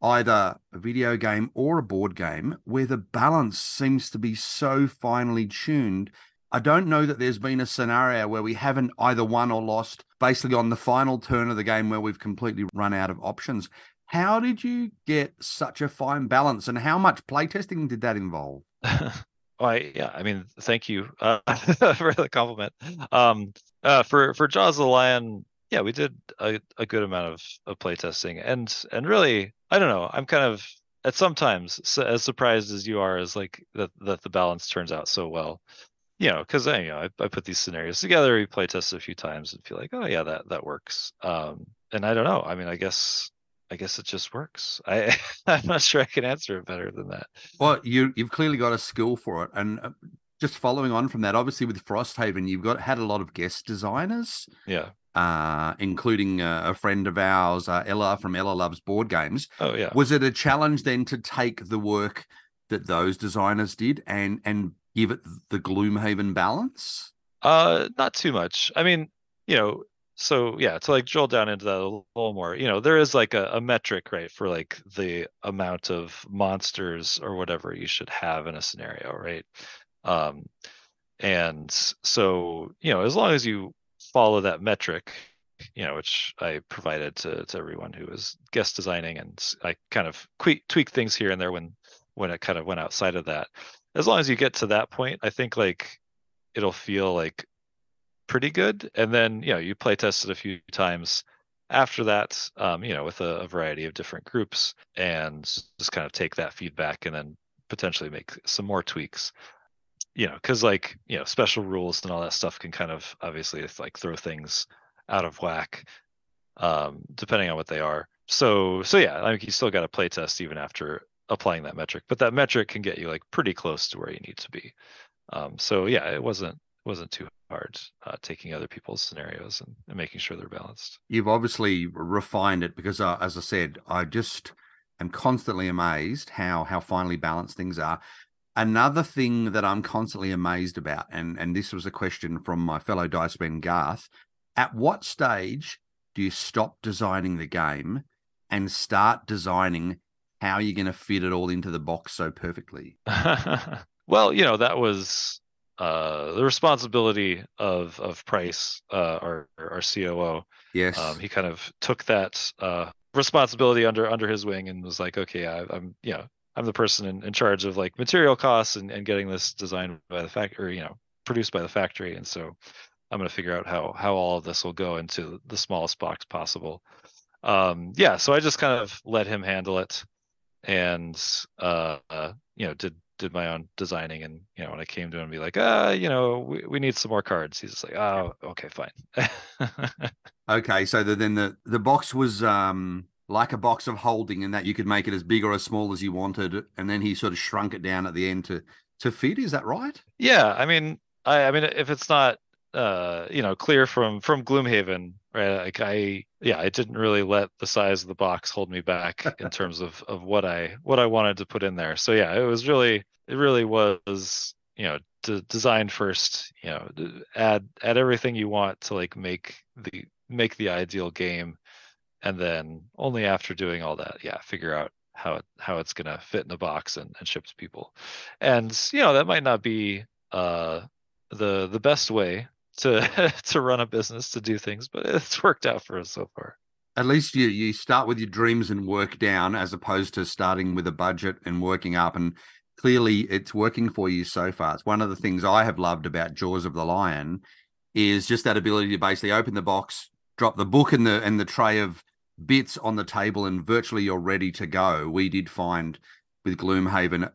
either a video game or a board game, where the balance seems to be so finely tuned. I don't know that there's been a scenario where we haven't either won or lost basically on the final turn of the game where we've completely run out of options. How did you get such a fine balance and how much playtesting did that involve? I yeah, I mean, thank you uh, for the compliment. Um, uh, for for Jaws the Lion, yeah, we did a, a good amount of of playtesting, and and really, I don't know, I'm kind of at sometimes su- as surprised as you are as like that that the balance turns out so well. You know, because I you know I, I put these scenarios together, we playtest a few times, and feel like, oh yeah, that that works. Um, and I don't know, I mean, I guess I guess it just works. I I'm not sure I can answer it better than that. Well, you you've clearly got a skill for it, and uh, just following on from that, obviously with Frosthaven, you've got had a lot of guest designers, Yeah. uh, including uh, a friend of ours, uh, Ella from Ella Loves Board Games. Oh yeah. Was it a challenge then to take the work that those designers did and and give it the Gloomhaven balance? Uh, not too much. I mean, you know, so yeah, to like drill down into that a little more, you know, there is like a, a metric, right, for like the amount of monsters or whatever you should have in a scenario, right? Um, and so, you know, as long as you follow that metric, you know, which I provided to to everyone who was guest designing, and i kind of tweak tweak things here and there when when it kind of went outside of that. As long as you get to that point, I think like it'll feel like pretty good. And then, you know, you play test it a few times after that, um, you know, with a, a variety of different groups, and just kind of take that feedback and then potentially make some more tweaks. You know, because like you know, special rules and all that stuff can kind of obviously like throw things out of whack, um, depending on what they are. So so yeah, I mean, you still got to play test even after applying that metric, but that metric can get you like pretty close to where you need to be. Um, so yeah, it wasn't wasn't too hard uh, taking other people's scenarios and, and making sure they're balanced. You've obviously refined it because, uh, as I said, I just am constantly amazed how how finely balanced things are. Another thing that I'm constantly amazed about, and and this was a question from my fellow dice man Garth, at what stage do you stop designing the game and start designing how you're going to fit it all into the box so perfectly? well, you know that was uh, the responsibility of of Price, uh, our our COO. Yes. Um, he kind of took that uh, responsibility under under his wing and was like, okay, I, I'm you know I'm the person in, in charge of like material costs and, and getting this designed by the factory, or you know, produced by the factory, and so I'm going to figure out how how all of this will go into the smallest box possible. Um, yeah, so I just kind of let him handle it, and uh, uh, you know did did my own designing and you know when i came to him and be like ah you know we, we need some more cards he's just like oh okay fine Okay, so the, then the the box was um like a box of holding, in that you could make it as big or as small as you wanted, and then he sort of shrunk it down at the end to to fit. Is that right? yeah i mean i i mean if it's not uh you know clear from from gloomhaven right like i yeah i didn't really let the size of the box hold me back in terms of of what i what i wanted to put in there. So yeah it was really it really was you know de- designed first you know d- add add everything you want to like make the make the ideal game. And then only after doing all that yeah figure out how it how it's going to fit in the box and, and ship to people. And you know that might not be uh the the best way to to run a business to do things but it's worked out for us so far At least you you start with your dreams and work down, as opposed to starting with a budget and working up. And clearly, it's working for you so far. It's one of the things I have loved about Jaws of the Lion is just that ability to basically open the box, drop the book and the and the tray of bits on the table, and virtually you're ready to go. We did find with Gloomhaven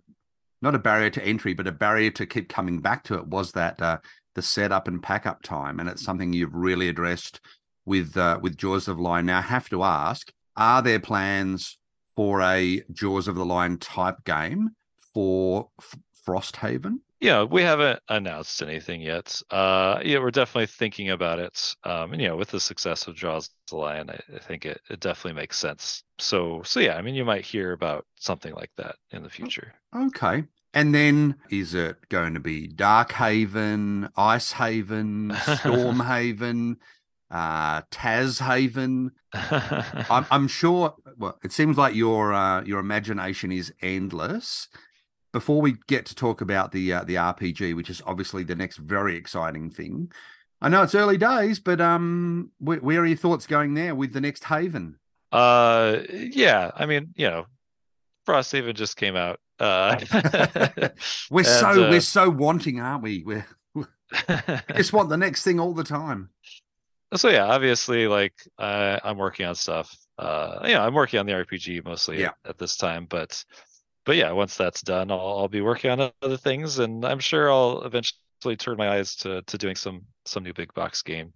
not a barrier to entry, but a barrier to keep coming back to it was that uh, the setup and pack up time, and it's something you've really addressed with uh, with Jaws of the Lion. Now, I have to ask: Are there plans for a Jaws of the Lion type game for F- Frosthaven? yeah we haven't announced anything yet uh yeah we're definitely thinking about it um and you know with the success of jaws of the lion I, I think it, it definitely makes sense so so yeah i mean you might hear about something like that in the future Okay. And then is it going to be Dark Haven, Ice Haven, Icehaven, Stormhaven, uh, Tashaven? I'm, I'm sure. Well, it seems like your uh, your imagination is endless. Before we get to talk about the uh, the RPG, which is obviously the next very exciting thing, I know it's early days, but um, where, where are your thoughts going there with the next Haven? uh yeah i mean you know Frost frosthaven just came out uh We're And, so uh, we're so wanting, aren't we? We're, we just want the next thing all the time. so yeah obviously like uh, i'm working on stuff uh you know i'm working on the rpg mostly Yeah. at, at this time but but yeah once that's done I'll, I'll be working on other things and i'm sure i'll eventually turn my eyes to to doing some some new big box game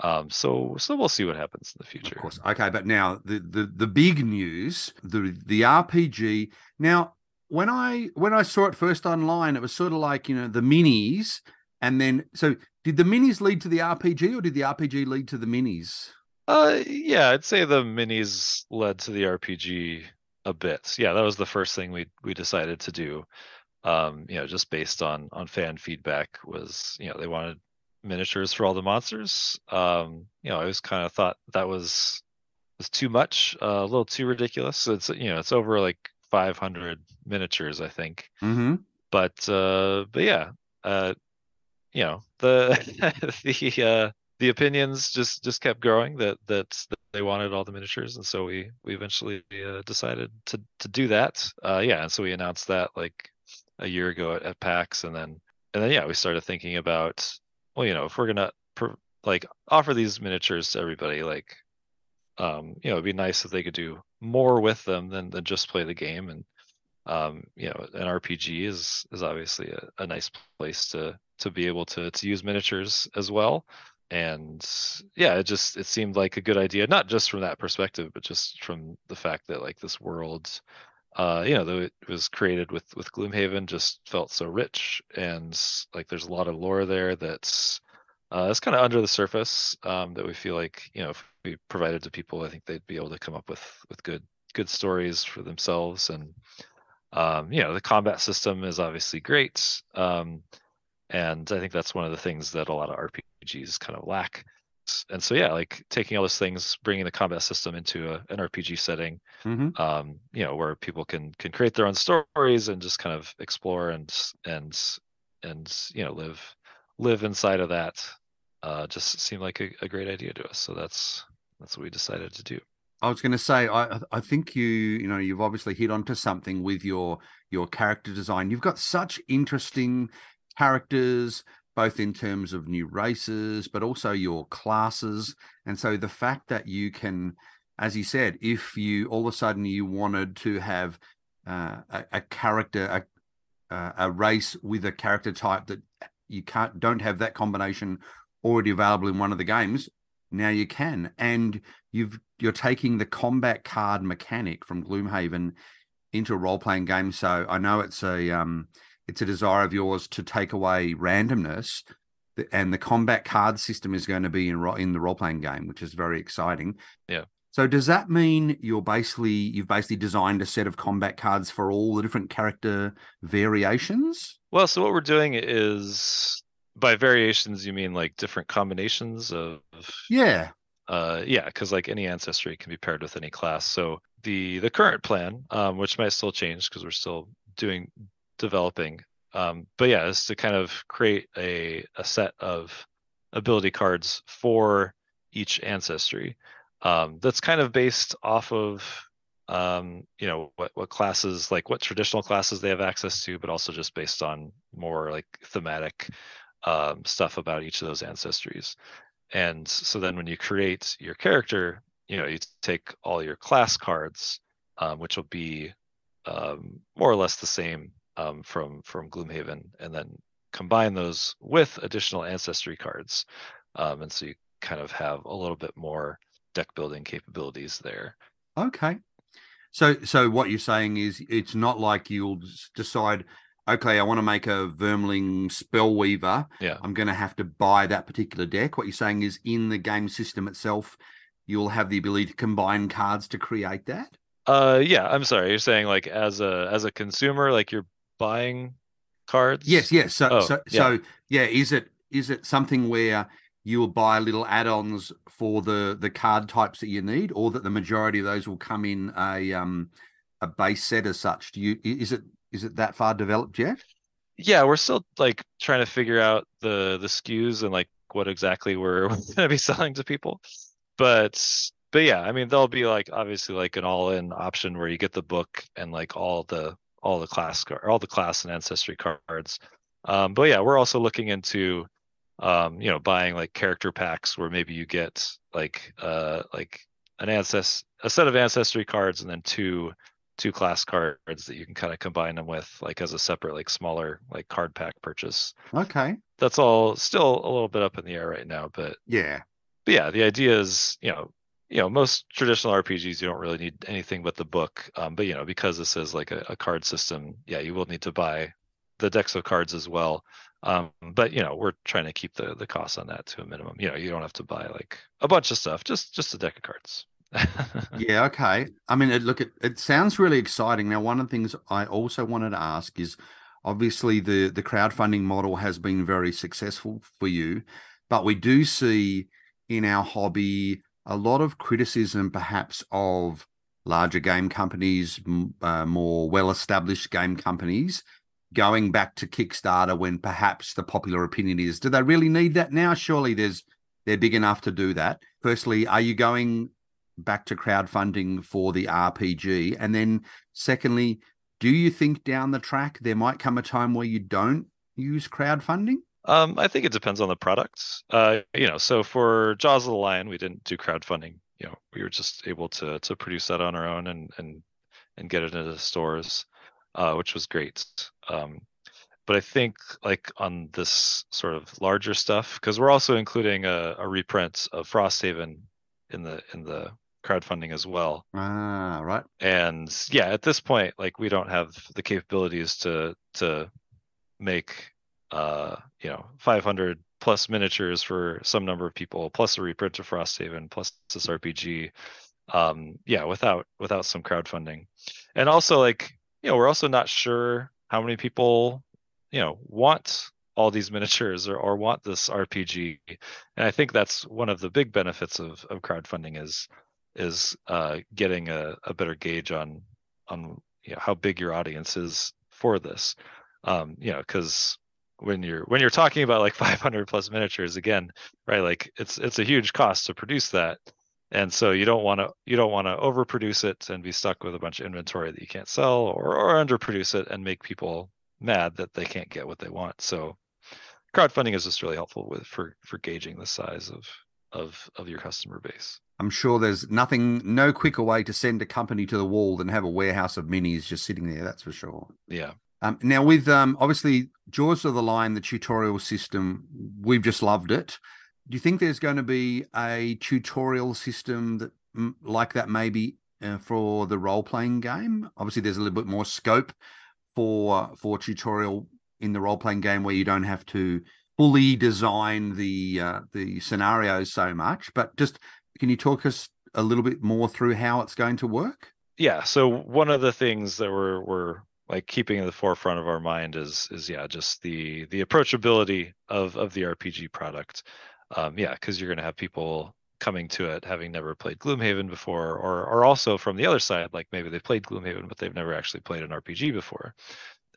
um so so we'll see what happens in the future Of course. Okay, but now the the the big news, the the RPG. Now, when I when I saw it first online, it was sort of like, you know, the minis and then so did the minis lead to the RPG or did the RPG lead to the minis? Uh, yeah, I'd say the minis led to the RPG a bit. Yeah, that was the first thing we we decided to do. Um, you know, just based on on fan feedback was, you know, they wanted miniatures for all the monsters. Um, you know, I was kind of thought that was was too much, uh, a little too ridiculous. It's you know, it's over like 500 miniatures, I think. Mm-hmm. but uh but yeah uh you know the the uh the opinions just just kept growing that that that they wanted all the miniatures. And so we we eventually uh, decided to to do that. Uh yeah. And so we announced that like a year ago at, at pax. And then and then yeah we started thinking about well you know if we're gonna like offer these miniatures to everybody like um, you know, it'd be nice if they could do more with them than than just play the game. And um, you know, an RPG is is obviously a, a nice place to to be able to to use miniatures as well. And yeah, it just it seemed like a good idea, not just from that perspective, but just from the fact that like this world, uh, you know, though it was created with with Gloomhaven, just felt so rich and like there's a lot of lore there that's uh, it's kind of under the surface um, that we feel like you know if we provided to people, I think they'd be able to come up with with good good stories for themselves. And um, you know, the combat system is obviously great, um, and I think that's one of the things that a lot of RPGs kind of lack. And so yeah, like taking all those things, bringing the combat system into a, an RPG setting, hmm um, you know, where people can can create their own stories and just kind of explore and and and you know live live inside of that uh, just seemed like a, a great idea to us. So that's that's what we decided to do. I was going to say, I I think you you know you've obviously hit onto something with your your character design. You've got such interesting characters, both in terms of new races, but also your classes. And so the fact that you can, as you said, if you all of a sudden you wanted to have uh, a, a character, a, uh, a race with a character type that you can't don't have that combination already available in one of the games, now you can, and you've you're taking the combat card mechanic from Gloomhaven into a role playing game. So I know it's a um, it's a desire of yours to take away randomness, and the combat card system is going to be in in the role playing game, which is very exciting. Yeah. So does that mean you're basically you've basically designed a set of combat cards for all the different character variations? Well, so what we're doing is by variations you mean like different combinations of Yeah. uh yeah because like any ancestry can be paired with any class so the the current plan um which might still change because we're still doing developing um but yeah is to kind of create a a set of ability cards for each ancestry um that's kind of based off of um you know what what classes like what traditional classes they have access to but also just based on more like thematic um stuff about each of those ancestries. And so then when you create your character you know you take all your class cards um, which will be um, more or less the same um, from from gloomhaven and then combine those with additional ancestry cards. And so you kind of have a little bit more deck building capabilities there Okay. So so what you're saying is it's not like you'll decide, okay, I want to make a Vermling Spellweaver. Yeah. I'm going to have to buy that particular deck. What you're saying is in the game system itself, you'll have the ability to combine cards to create that. uh yeah i'm sorry you're saying like as a as a consumer like you're buying cards Yes, yes. So Oh, so yeah. so yeah, is it is it something where you will buy little add-ons for the the card types that you need, or that the majority of those will come in a um a base set as such? Do you is it is it that far developed yet? yeah we're still like trying to figure out the the SKUs and like what exactly we're going to be selling to people but but yeah i mean there'll be like obviously like an all-in option where you get the book and like all the all the class all the class and ancestry cards um but yeah we're also looking into um you know buying like character packs where maybe you get like uh like an ancest a set of ancestry cards and then two two class cards that you can kind of combine them with like as a separate like smaller like card pack purchase Okay. that's all still a little bit up in the air right now but, Yeah. but yeah the idea is you know you know most traditional rpgs you don't really need anything but the book um, but you know because this is like a, a card system yeah you will need to buy the decks of cards as well um, but you know we're trying to keep the the cost on that to a minimum you know you don't have to buy like a bunch of stuff just just a deck of cards Yeah, okay. I mean, it, look, it, it sounds really exciting. Now, one of the things I also wanted to ask is obviously the, the crowdfunding model has been very successful for you, but we do see in our hobby a lot of criticism perhaps of larger game companies, uh, more well established game companies going back to Kickstarter when perhaps the popular opinion is do they really need that now? Surely there's they're big enough to do that. Firstly, are you going back to crowdfunding for the RPG? And then, secondly, do you think down the track there might come a time where you don't use crowdfunding? Um, I think it depends on the product. Uh, you know, so for Jaws of the Lion, we didn't do crowdfunding you know we were just able to to produce that on our own and and and get it into the stores, uh, which was great. Um, but I think like on this sort of larger stuff, because we're also including a, a reprint of Frosthaven in the in the crowdfunding as well. Ah, right. And yeah, at this point, like we don't have the capabilities to to make uh you know 500 plus miniatures for some number of people, plus a reprint of Frosthaven, plus this RPG. Um, yeah, without without some crowdfunding, and also like you know we're also not sure how many people you know want all these miniatures or, or want this RPG. And I think that's one of the big benefits of, of crowdfunding is is uh, getting a, a better gauge on on you know, how big your audience is for this. Um, you know, because when you're when you're talking about like 500 plus miniatures again, right? Like it's it's a huge cost to produce that, and so you don't want to you don't want to overproduce it and be stuck with a bunch of inventory that you can't sell, or or underproduce it and make people mad that they can't get what they want. So crowdfunding is just really helpful with for for gauging the size of of of your customer base. I'm sure there's nothing, no quicker way to send a company to the wall than have a warehouse of minis just sitting there. That's for sure. Yeah. Um, now, with um, obviously Jaws of the Lion, the tutorial system, we've just loved it. Do you think there's going to be a tutorial system that like that maybe uh, for the role playing game? Obviously, there's a little bit more scope for for tutorial in the role playing game where you don't have to fully design the uh, the scenarios so much. But just can you talk us a little bit more through how it's going to work? Yeah. So one of the things that we're we're like keeping in the forefront of our mind is is yeah just the the approachability of of the RPG product. Um, yeah, because you're going to have people coming to it having never played Gloomhaven before, or or also from the other side, like maybe they played Gloomhaven but they've never actually played an RPG before.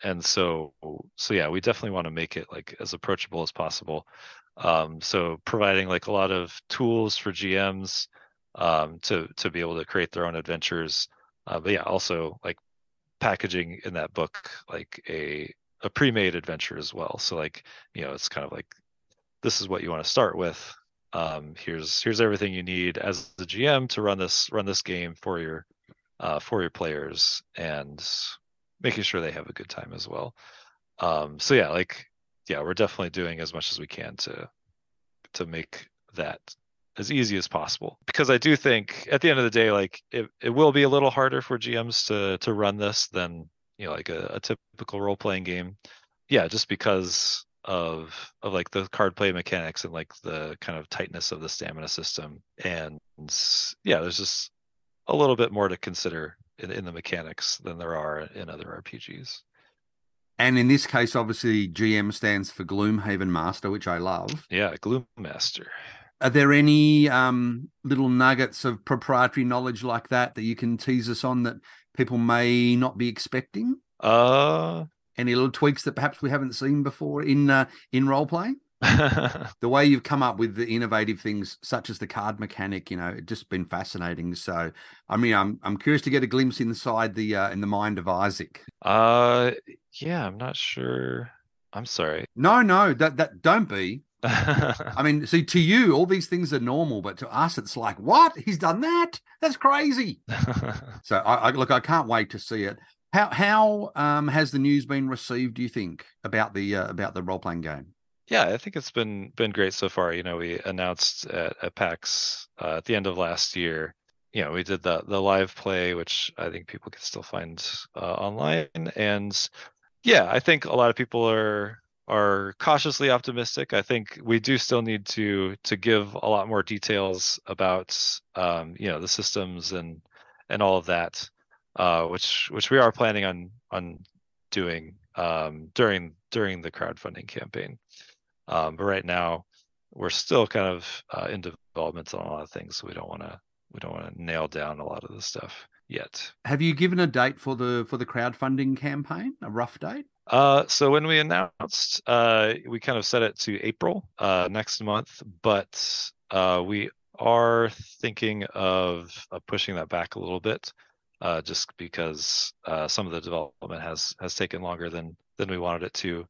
And so so yeah, we definitely want to make it like as approachable as possible. Um, so providing like a lot of tools for GMs um, to to be able to create their own adventures. Uh, but yeah, also like packaging in that book like a a pre-made adventure as well. So like you know it's kind of like this is what you want to start with. Um, here's here's everything you need as the GM to run this run this game for your uh, for your players and making sure they have a good time as well. Um, so yeah, like yeah, we're definitely doing as much as we can to to make that as easy as possible because I do think at the end of the day, like it, it will be a little harder for GMs to to run this than you know like a, a typical role playing game. Yeah, just because of of like the card play mechanics and like the kind of tightness of the stamina system and yeah, there's just a little bit more to consider in, in the mechanics than there are in other RPGs. And in this case, obviously, GM stands for Gloomhaven Master, which I love. Yeah, Gloom Master. Are there any um, little nuggets of proprietary knowledge like that that you can tease us on that people may not be expecting? Uh, Any little tweaks that perhaps we haven't seen before in uh, in role playing? the way you've come up with the innovative things such as the card mechanic you know it's just been fascinating. So i mean i'm i'm curious to get a glimpse inside the uh, in the mind of isaac. Uh, yeah, I'm not sure. I'm sorry. no no that that don't be. I mean see to you all these things are normal but to us it's like what? He's done that? That's crazy. So i, I look i can't wait to see it how how um has the news been received do you think about the uh, about the role-playing game yeah, I think it's been been great so far. You know, we announced at, at PAX uh, at the end of last year. You know, we did the the live play, which I think people can still find uh, online, and yeah, I think a lot of people are are cautiously optimistic. I think we do still need to to give a lot more details about um, you know the systems and and all of that, uh, which which we are planning on on doing um, during during the crowdfunding campaign. Um, but right now, we're still kind of uh, in development on a lot of things, so we don't want to we don't want to nail down a lot of the stuff yet. have you given a date for the for the crowdfunding campaign a rough date Uh, so when we announced, uh, we kind of set it to April uh, next month, but uh, we are thinking of, of pushing that back a little bit, uh, just because uh, some of the development has has taken longer than than we wanted it to.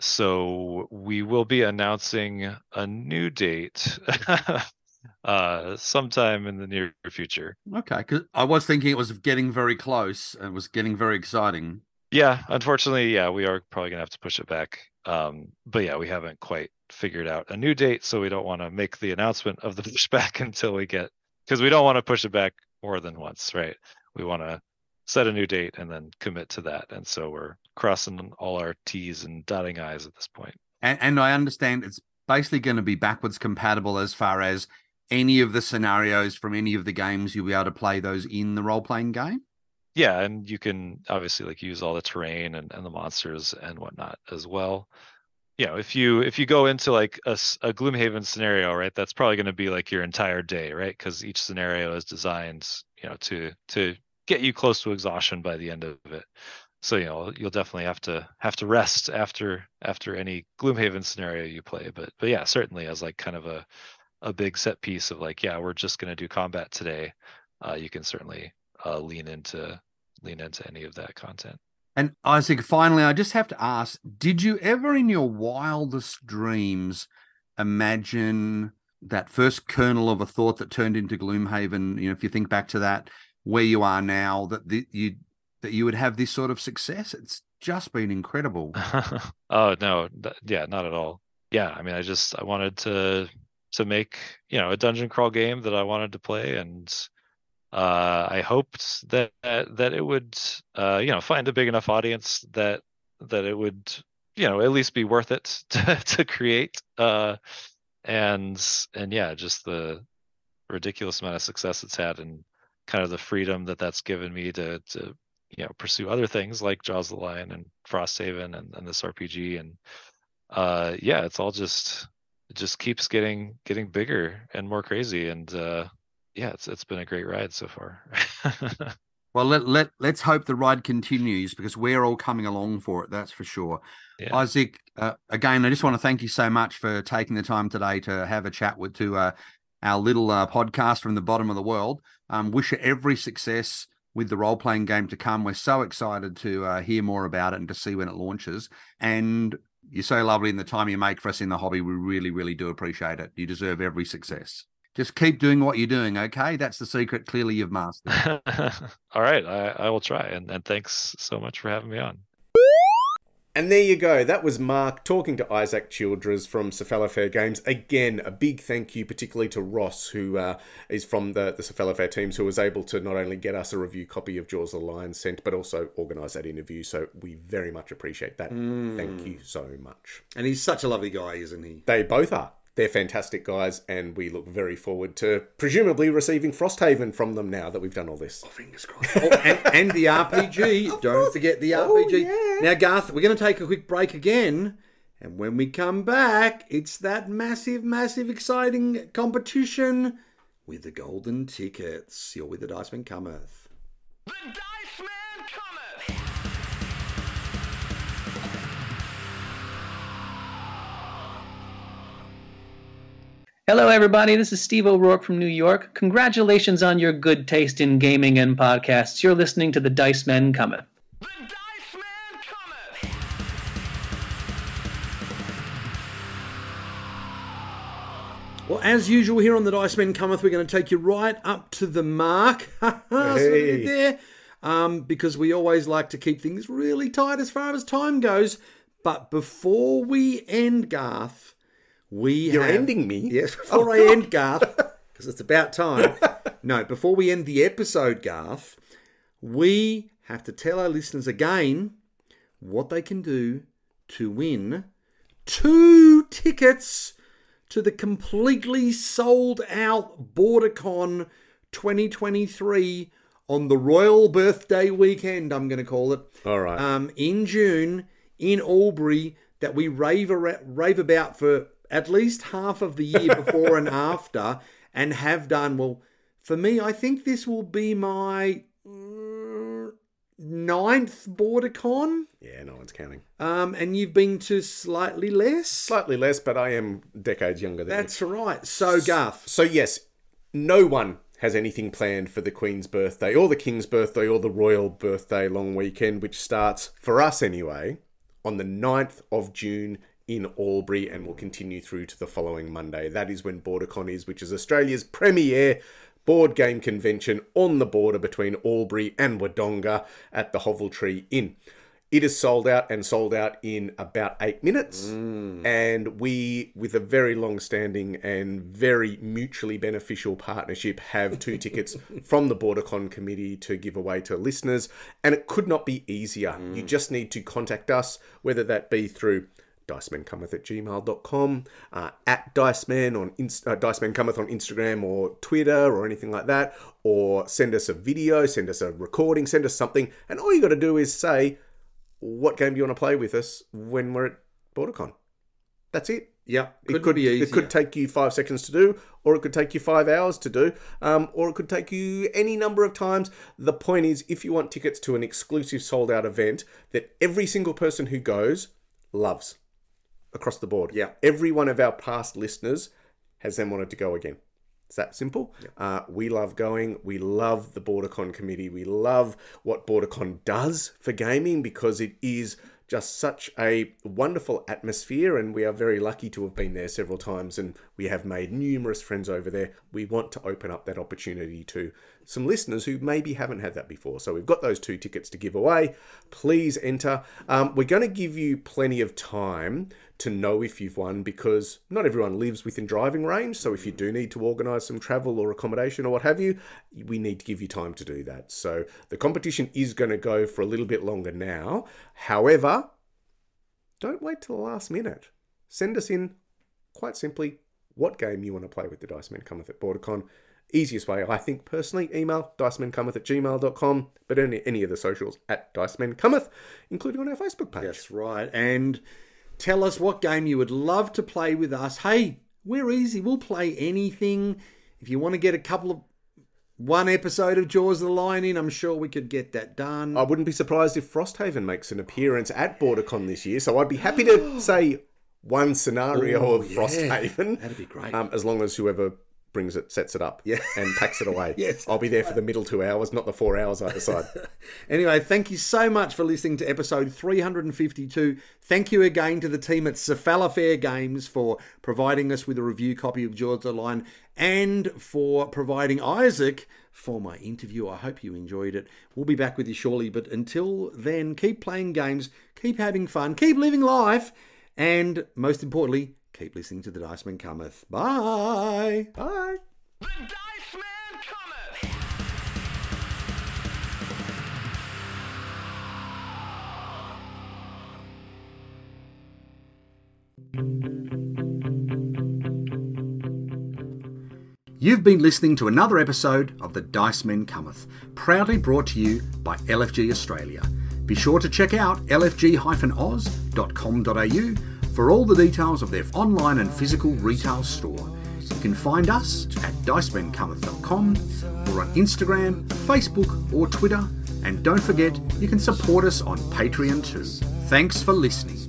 So we will be announcing a new date uh, sometime in the near future. Okay, because I was thinking it was getting very close. and It was getting very exciting. Yeah, unfortunately, yeah, we are probably gonna have to push it back. Um, but yeah, we haven't quite figured out a new date, so we don't want to make the announcement of the pushback until we get because we don't want to push it back more than once, right? We want to set a new date and then commit to that, and so we're crossing all our T's and dotting I's at this point. And, and I understand it's basically going to be backwards compatible as far as any of the scenarios from any of the games you'll be able to play those in the role playing game. Yeah, and you can obviously like use all the terrain and, and the monsters and whatnot as well. You know, if you if you go into like a, a Gloomhaven scenario, right, that's probably going to be like your entire day, right? Because each scenario is designed, you know, to to get you close to exhaustion by the end of it. So you know, you'll definitely have to have to rest after after any Gloomhaven scenario you play. But but yeah, certainly as like kind of a a big set piece of like, yeah, we're just going to do combat today. Uh, you can certainly uh, lean into lean into any of that content. And Isaac, finally, I just have to ask Did you ever in your wildest dreams imagine that first kernel of a thought that turned into Gloomhaven? You know, if you think back to that, where you are now, that the, you that you would have this sort of success? It's just been incredible. oh no, th- yeah, not at all. Yeah, I mean, I just I wanted to to make you know a dungeon crawl game that I wanted to play, and uh, I hoped that that it would uh, you know find a big enough audience that that it would you know at least be worth it to to create. Uh, and and yeah, just the ridiculous amount of success it's had, and kind of the freedom that that's given me to to you know pursue other things like Jaws the Lion and Frosthaven and, and this RPG and uh yeah it's all just it just keeps getting getting bigger and more crazy and uh yeah it's it's been a great ride so far Well, let, let, let's hope the ride continues because we're all coming along for it. That's for sure. yeah Isaac, uh, again, I just want to thank you so much for taking the time today to have a chat with to uh, our little uh, podcast from the bottom of the world. Um, wish you every success with the role playing game to come. We're so excited to uh, hear more about it and to see when it launches. And you're so lovely in the time you make for us in the hobby. We really, really do appreciate it. You deserve every success. Just keep doing what you're doing, okay? That's the secret. Clearly, you've mastered. all right I, I will try and, and thanks so much for having me on And there you go. That was Mark talking to Isaac Childres from Cephalofair Games. Again, a big thank you, particularly to Ross, who uh, is from the, the Cephalofair teams, who was able to not only get us a review copy of Jaws of the Lion sent, but also organise that interview. So we very much appreciate that. Thank you so much. And he's such a lovely guy, isn't he? They both are. They're fantastic guys, and we look very forward to presumably receiving Frosthaven from them now that we've done all this. Oh, fingers crossed. Oh, and, and the RPG. Don't forget the RPG. Oh, now, Garth, we're going to take a quick break again. And when we come back, it's that massive, massive, exciting competition with the golden tickets. You're with the Dice Man Cometh. The Dice Hello, everybody. This is Steve O'Rourke from New York. Congratulations on your good taste in gaming and podcasts. You're listening to The Dice Men Cometh. The Dice Man cometh! Well, as usual, here on the Dice Men Cometh, we're going to take you right up to the mark. So Hey. there, um, because we always like to keep things really tight as far as time goes. But before we end, Garth, we You're have- ending me? Yes, before I end, Garth, because it's about time. No, before we end the episode, Garth, we have to tell our listeners again what they can do to win two tickets to the completely sold out BorderCon 2023 on the Royal Birthday Weekend, I'm going to call it. All right. Um, in June in Albury that we rave, rave about for at least half of the year before and after and have done. Well, for me, I think this will be my mm, ninth BorderCon. yeah, no one's counting. Um, and you've been to slightly less. Slightly less, but I am decades younger than you. That's right. So, Garth, So yes, no one has anything planned for the Queen's birthday or the King's birthday or the Royal birthday long weekend, which starts, for us anyway, on the 9th of June in Albury and will continue through to the following Monday. That is when BorderCon is, which is Australia's premier board game convention on the border between Albury and Wodonga at the Hovell Tree Inn. It is sold out and sold out in about eight minutes. Mm. And we, with a very long standing and very mutually beneficial partnership, have two tickets from the BorderCon committee to give away to listeners. And it could not be easier. You mm. just need to contact us, whether that be through dicemancometh at gmail.com, uh, at diceman on Inst- uh, dicemancometh on Instagram or Twitter or anything like that, or send us a video, send us a recording, send us something. And all you got to do is say, what game do you want to play with us when we're at BorderCon? That's it. Yeah, It could be easier. It could take you five seconds to do, or it could take you five hours to do, um, or it could take you any number of times. The point is, if you want tickets to an exclusive sold out event that every single person who goes loves across the board. Yeah. Every one of our past listeners has then wanted to go again. It's that simple. Uh, we love going. We love the BorderCon committee. We love what BorderCon does for gaming because it is just such a wonderful atmosphere, and we are very lucky to have been there several times, and we have made numerous friends over there. We want to open up that opportunity to some listeners who maybe haven't had that before. So we've got those two tickets to give away. Please enter. Um, we're going to give you plenty of time to know if you've won because not everyone lives within driving range. So if you do need to organise some travel or accommodation or what have you, we need to give you time to do that. So the competition is going to go for a little bit longer now. However, don't wait till the last minute. Send us in, quite simply, what game you want to play with the Dice Men Cometh at BorderCon. Easiest way, I think, personally, email dicemancometh at gmail.com, but any, any of the socials at Dicemen Cometh, including on our Facebook page. That's right. And tell us what game you would love to play with us. Hey, we're easy. We'll play anything. If you want to get a couple of one episode of Jaws of the Lion in, I'm sure we could get that done. I wouldn't be surprised if Frosthaven makes an appearance at BorderCon this year, so I'd be happy to say one scenario Oh, of yeah. Frosthaven. That'd be great. Um, as long as whoever brings it sets it up Yeah. and packs it away. Yes. I'll be there for the middle two hours, not the four hours I decide. Anyway, thank you so much for listening to episode 352. Thank you again to the team at Cephalofair Games for providing us with a review copy of Jaws the Lion and for providing Isaac for my interview. I hope you enjoyed it. We'll be back with you shortly, but until then, keep playing games, keep having fun, keep living life, and most importantly, keep listening to The Dice Man Cometh. Bye. Bye. The Dice Man cometh! You've been listening to another episode of The Dice Men Cometh, proudly brought to you by LFG Australia. Be sure to check out lfg-oz.com.au for all the details of their online and physical retail store. You can find us at dicemencometh.com or on Instagram, Facebook, or Twitter. And don't forget, you can support us on Patreon too. Thanks for listening.